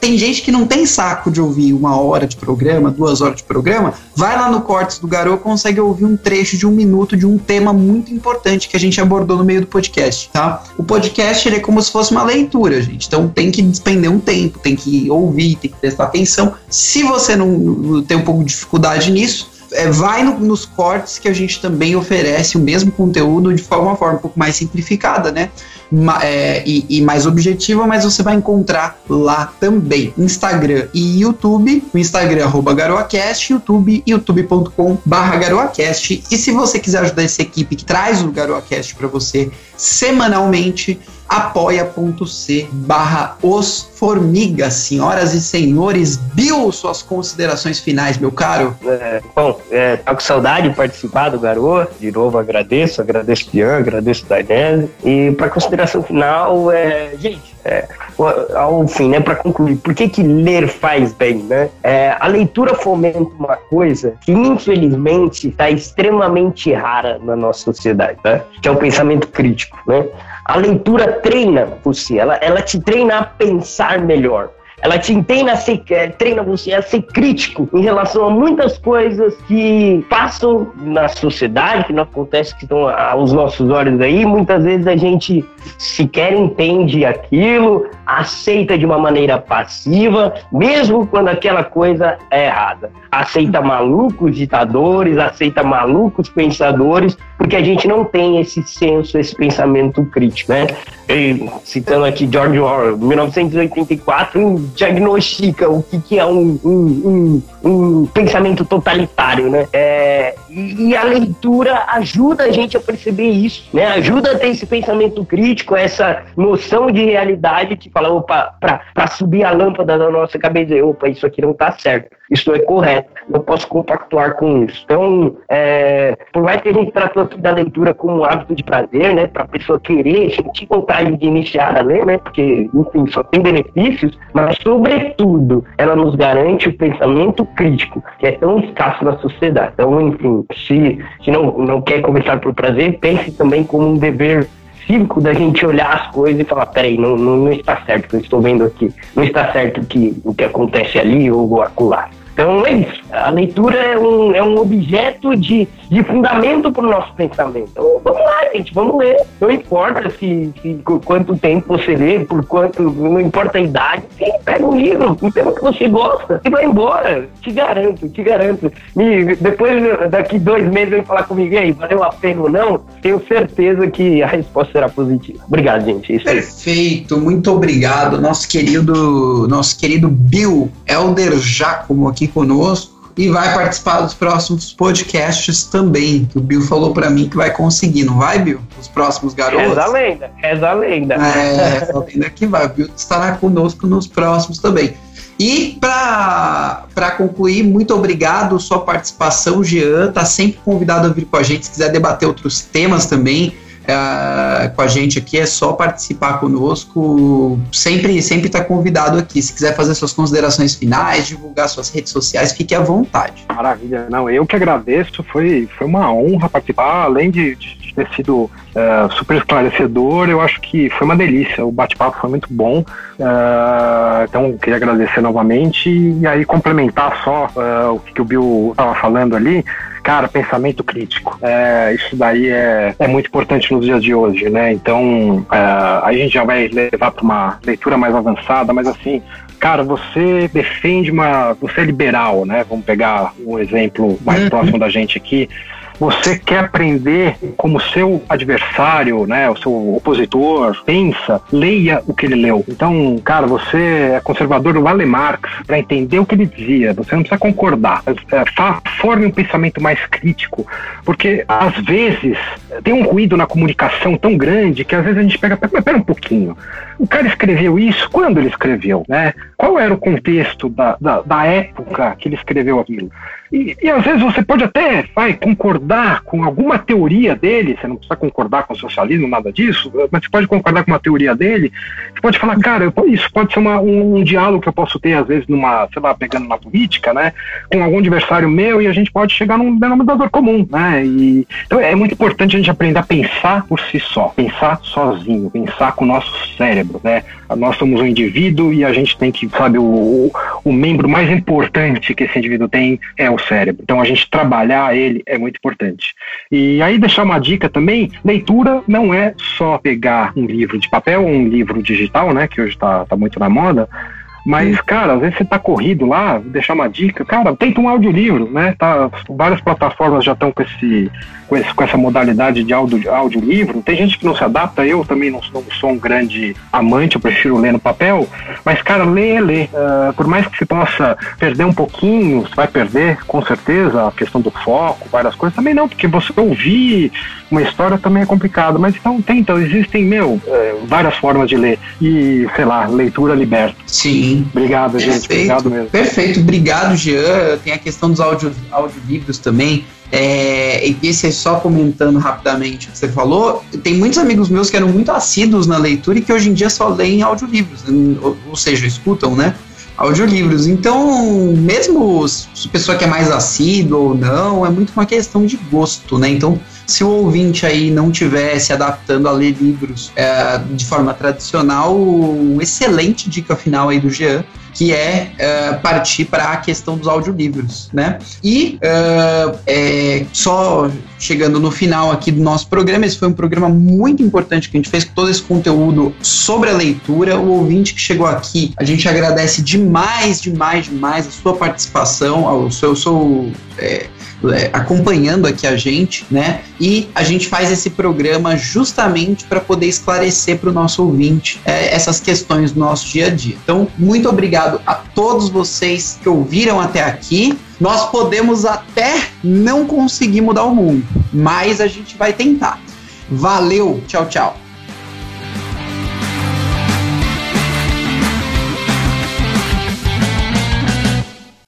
Speaker 1: tem gente que não tem saco de ouvir uma hora de programa, duas horas de programa, vai lá no Cortes do Garoto consegue ouvir um trecho de um minuto de um tema muito importante que a gente abordou no meio do podcast, tá? O podcast é como se fosse uma leitura, gente. Então tem que despender um tempo, tem que ouvir, tem que prestar atenção. Se você não tem um pouco de dificuldade nisso, é, vai no, nos cortes que a gente também oferece o mesmo conteúdo de uma forma um pouco mais simplificada, né? É, e, e, mais objetiva, mas você vai encontrar lá também. Instagram e YouTube. O Instagram é garoacast, YouTube, youtube.com garoacast. E se você quiser ajudar essa equipe que traz o Garoacast para você semanalmente, apoia.c barra os formigas. Senhoras e senhores, Bill, suas considerações finais, meu caro.
Speaker 2: É, bom, é, tá com saudade de participar do Garoa. De novo agradeço, agradeço Pian, agradeço Dainese. E para consideração final, é, gente, é, ao fim, né, para concluir, por que, que ler faz bem, né? É, a leitura fomenta uma coisa que infelizmente está extremamente rara na nossa sociedade, né? Que é o pensamento crítico, né? A leitura treina você, ela, ela te treina a pensar melhor. Ela te treina, a ser, é, treina você a ser crítico em relação a muitas coisas que passam na sociedade, que não acontece, que estão aos nossos olhos aí. Muitas vezes a gente sequer entende aquilo, aceita de uma maneira passiva, mesmo quando aquela coisa é errada. Aceita malucos ditadores, aceita malucos pensadores, porque a gente não tem esse senso, esse pensamento crítico, né? E, citando aqui George Orwell, 1984, diagnostica o que, que é um, um, um, um pensamento totalitário, né? É, E, e, a leitura ajuda a gente a perceber isso, né? Ajuda a ter esse pensamento crítico, essa noção de realidade que fala, opa, para subir a lâmpada da nossa cabeça, opa, isso aqui não está certo, isso é correto, não posso compactuar com isso. Então, é, por mais que a gente tratou aqui da leitura como um hábito de prazer, né? Para a pessoa querer, sentir vontade de iniciar a ler, né? Porque, enfim, só tem benefícios, mas, sobretudo, ela nos garante o pensamento crítico, que é tão escasso na sociedade. Então, enfim, se, se não, não quer começar por prazer, pense também como um dever cívico da gente olhar as coisas e falar, peraí, não, não, não está certo o que eu estou vendo aqui, não está certo que, o que acontece ali ou acolá. Então é isso. A leitura é um, é um objeto de, de fundamento para o nosso pensamento. Então vamos lá, gente, vamos ler. Não importa se, se quanto tempo você lê, por quanto, não importa a idade. Sim, pega um livro, um tema que você gosta e vai embora. Te garanto, te garanto. E depois, daqui dois meses, vem falar comigo aí, valeu a pena ou não? Tenho certeza que a resposta será positiva. Obrigado, gente. É
Speaker 1: Perfeito, muito obrigado. Nosso querido, nosso querido Bill Elder Giacomo aqui conosco e vai participar dos próximos podcasts também. Que o Bill falou para mim que vai conseguir, não vai, Bill? Os próximos garotos.
Speaker 2: Reza a lenda, reza a lenda.
Speaker 1: É, a lenda que vai. O Bill estará conosco nos próximos também. E para concluir, muito obrigado sua participação, Jean. Tá sempre convidado a vir com a gente se quiser debater outros temas também é, com a gente aqui, é só participar conosco. Sempre sempre está convidado aqui. Se quiser fazer suas considerações finais, divulgar suas redes sociais, fique à vontade.
Speaker 3: Maravilha. Não, eu que agradeço. Foi, foi uma honra participar, além de, de ter sido é, super esclarecedor. Eu acho que foi uma delícia. O bate-papo foi muito bom. Uh, então, queria agradecer novamente e aí complementar só uh, o que, que o Bill estava falando ali cara, pensamento crítico. É, isso daí é, é muito importante nos dias de hoje, né? Então, é, a gente já vai levar para uma leitura mais avançada, mas assim, cara, você defende uma. Você é liberal, né? Vamos pegar um exemplo mais uhum. próximo da gente aqui você quer aprender como seu adversário, né, o seu opositor pensa, leia o que ele leu. Então, cara, você é conservador do Vale Marx para entender o que ele dizia. Você não precisa concordar. É, forme um pensamento mais crítico, porque às vezes tem um ruído na comunicação tão grande que às vezes a gente pega, pera, pera um pouquinho. O cara escreveu isso quando ele escreveu, né? Qual era o contexto da, da, da época que ele escreveu aquilo? E, e, às vezes você pode até vai, concordar com alguma teoria dele, você não precisa concordar com o socialismo, nada disso, mas você pode concordar com uma teoria dele, você pode falar, cara, isso pode ser uma, um, um, diálogo que eu posso ter, às vezes, numa, sei lá, pegando na política, né, com algum adversário meu, e a gente pode chegar num denominador comum, né, e, então é muito importante a gente aprender a pensar por si só, pensar sozinho, pensar com o nosso cérebro, né, nós somos um indivíduo e a gente tem que, sabe, o, o, membro mais importante que esse indivíduo tem é o o cérebro. Então a gente trabalhar ele é muito importante. E aí deixar uma dica também, leitura não é só pegar um livro de papel ou um livro digital, né, que hoje está tá muito na moda, mas, cara, às vezes você tá corrido lá, deixar uma dica, cara, tenta um audiolivro, né? Tá, várias plataformas já estão com esse com, esse, com essa modalidade de audio, audiolivro. Tem gente que não se adapta, eu também não, não sou um grande amante, eu prefiro ler no papel, mas, cara, ler é ler. Uh, por mais que você possa perder um pouquinho, você vai perder, com certeza, a questão do foco, várias coisas, também não, porque você ouvir uma história também é complicado, mas então tenta, existem, meu, uh, várias formas de ler. E, sei lá, leitura liberta.
Speaker 1: Sim.
Speaker 3: Obrigado, Perfeito. gente. Obrigado mesmo.
Speaker 1: Perfeito, obrigado, Jean. Tem a questão dos audio, audiolivros também. É, e esse é só comentando rapidamente o que você falou, tem muitos amigos meus que eram muito assíduos na leitura e que hoje em dia só leem audiolivros, ou, ou seja, escutam, né? Audiolivros. Então, mesmo se a pessoa que é mais assídua ou não, é muito uma questão de gosto, né? Então, se o ouvinte aí não estiver se adaptando a ler livros é, de forma tradicional, uma excelente dica final aí do Jean que é uh, partir para a questão dos audiolivros, né? E uh, é, só chegando no final aqui do nosso programa, esse foi um programa muito importante que a gente fez com todo esse conteúdo sobre a leitura. O ouvinte que chegou aqui, a gente agradece demais demais, demais, a sua participação, o seu, seu é, é, acompanhando aqui a gente, né? E a gente faz esse programa justamente para poder esclarecer para o nosso ouvinte é, essas questões do nosso dia a dia. Então, muito obrigado a todos vocês que ouviram até aqui. Nós podemos até não conseguir mudar o mundo, mas a gente vai tentar. Valeu, tchau, tchau.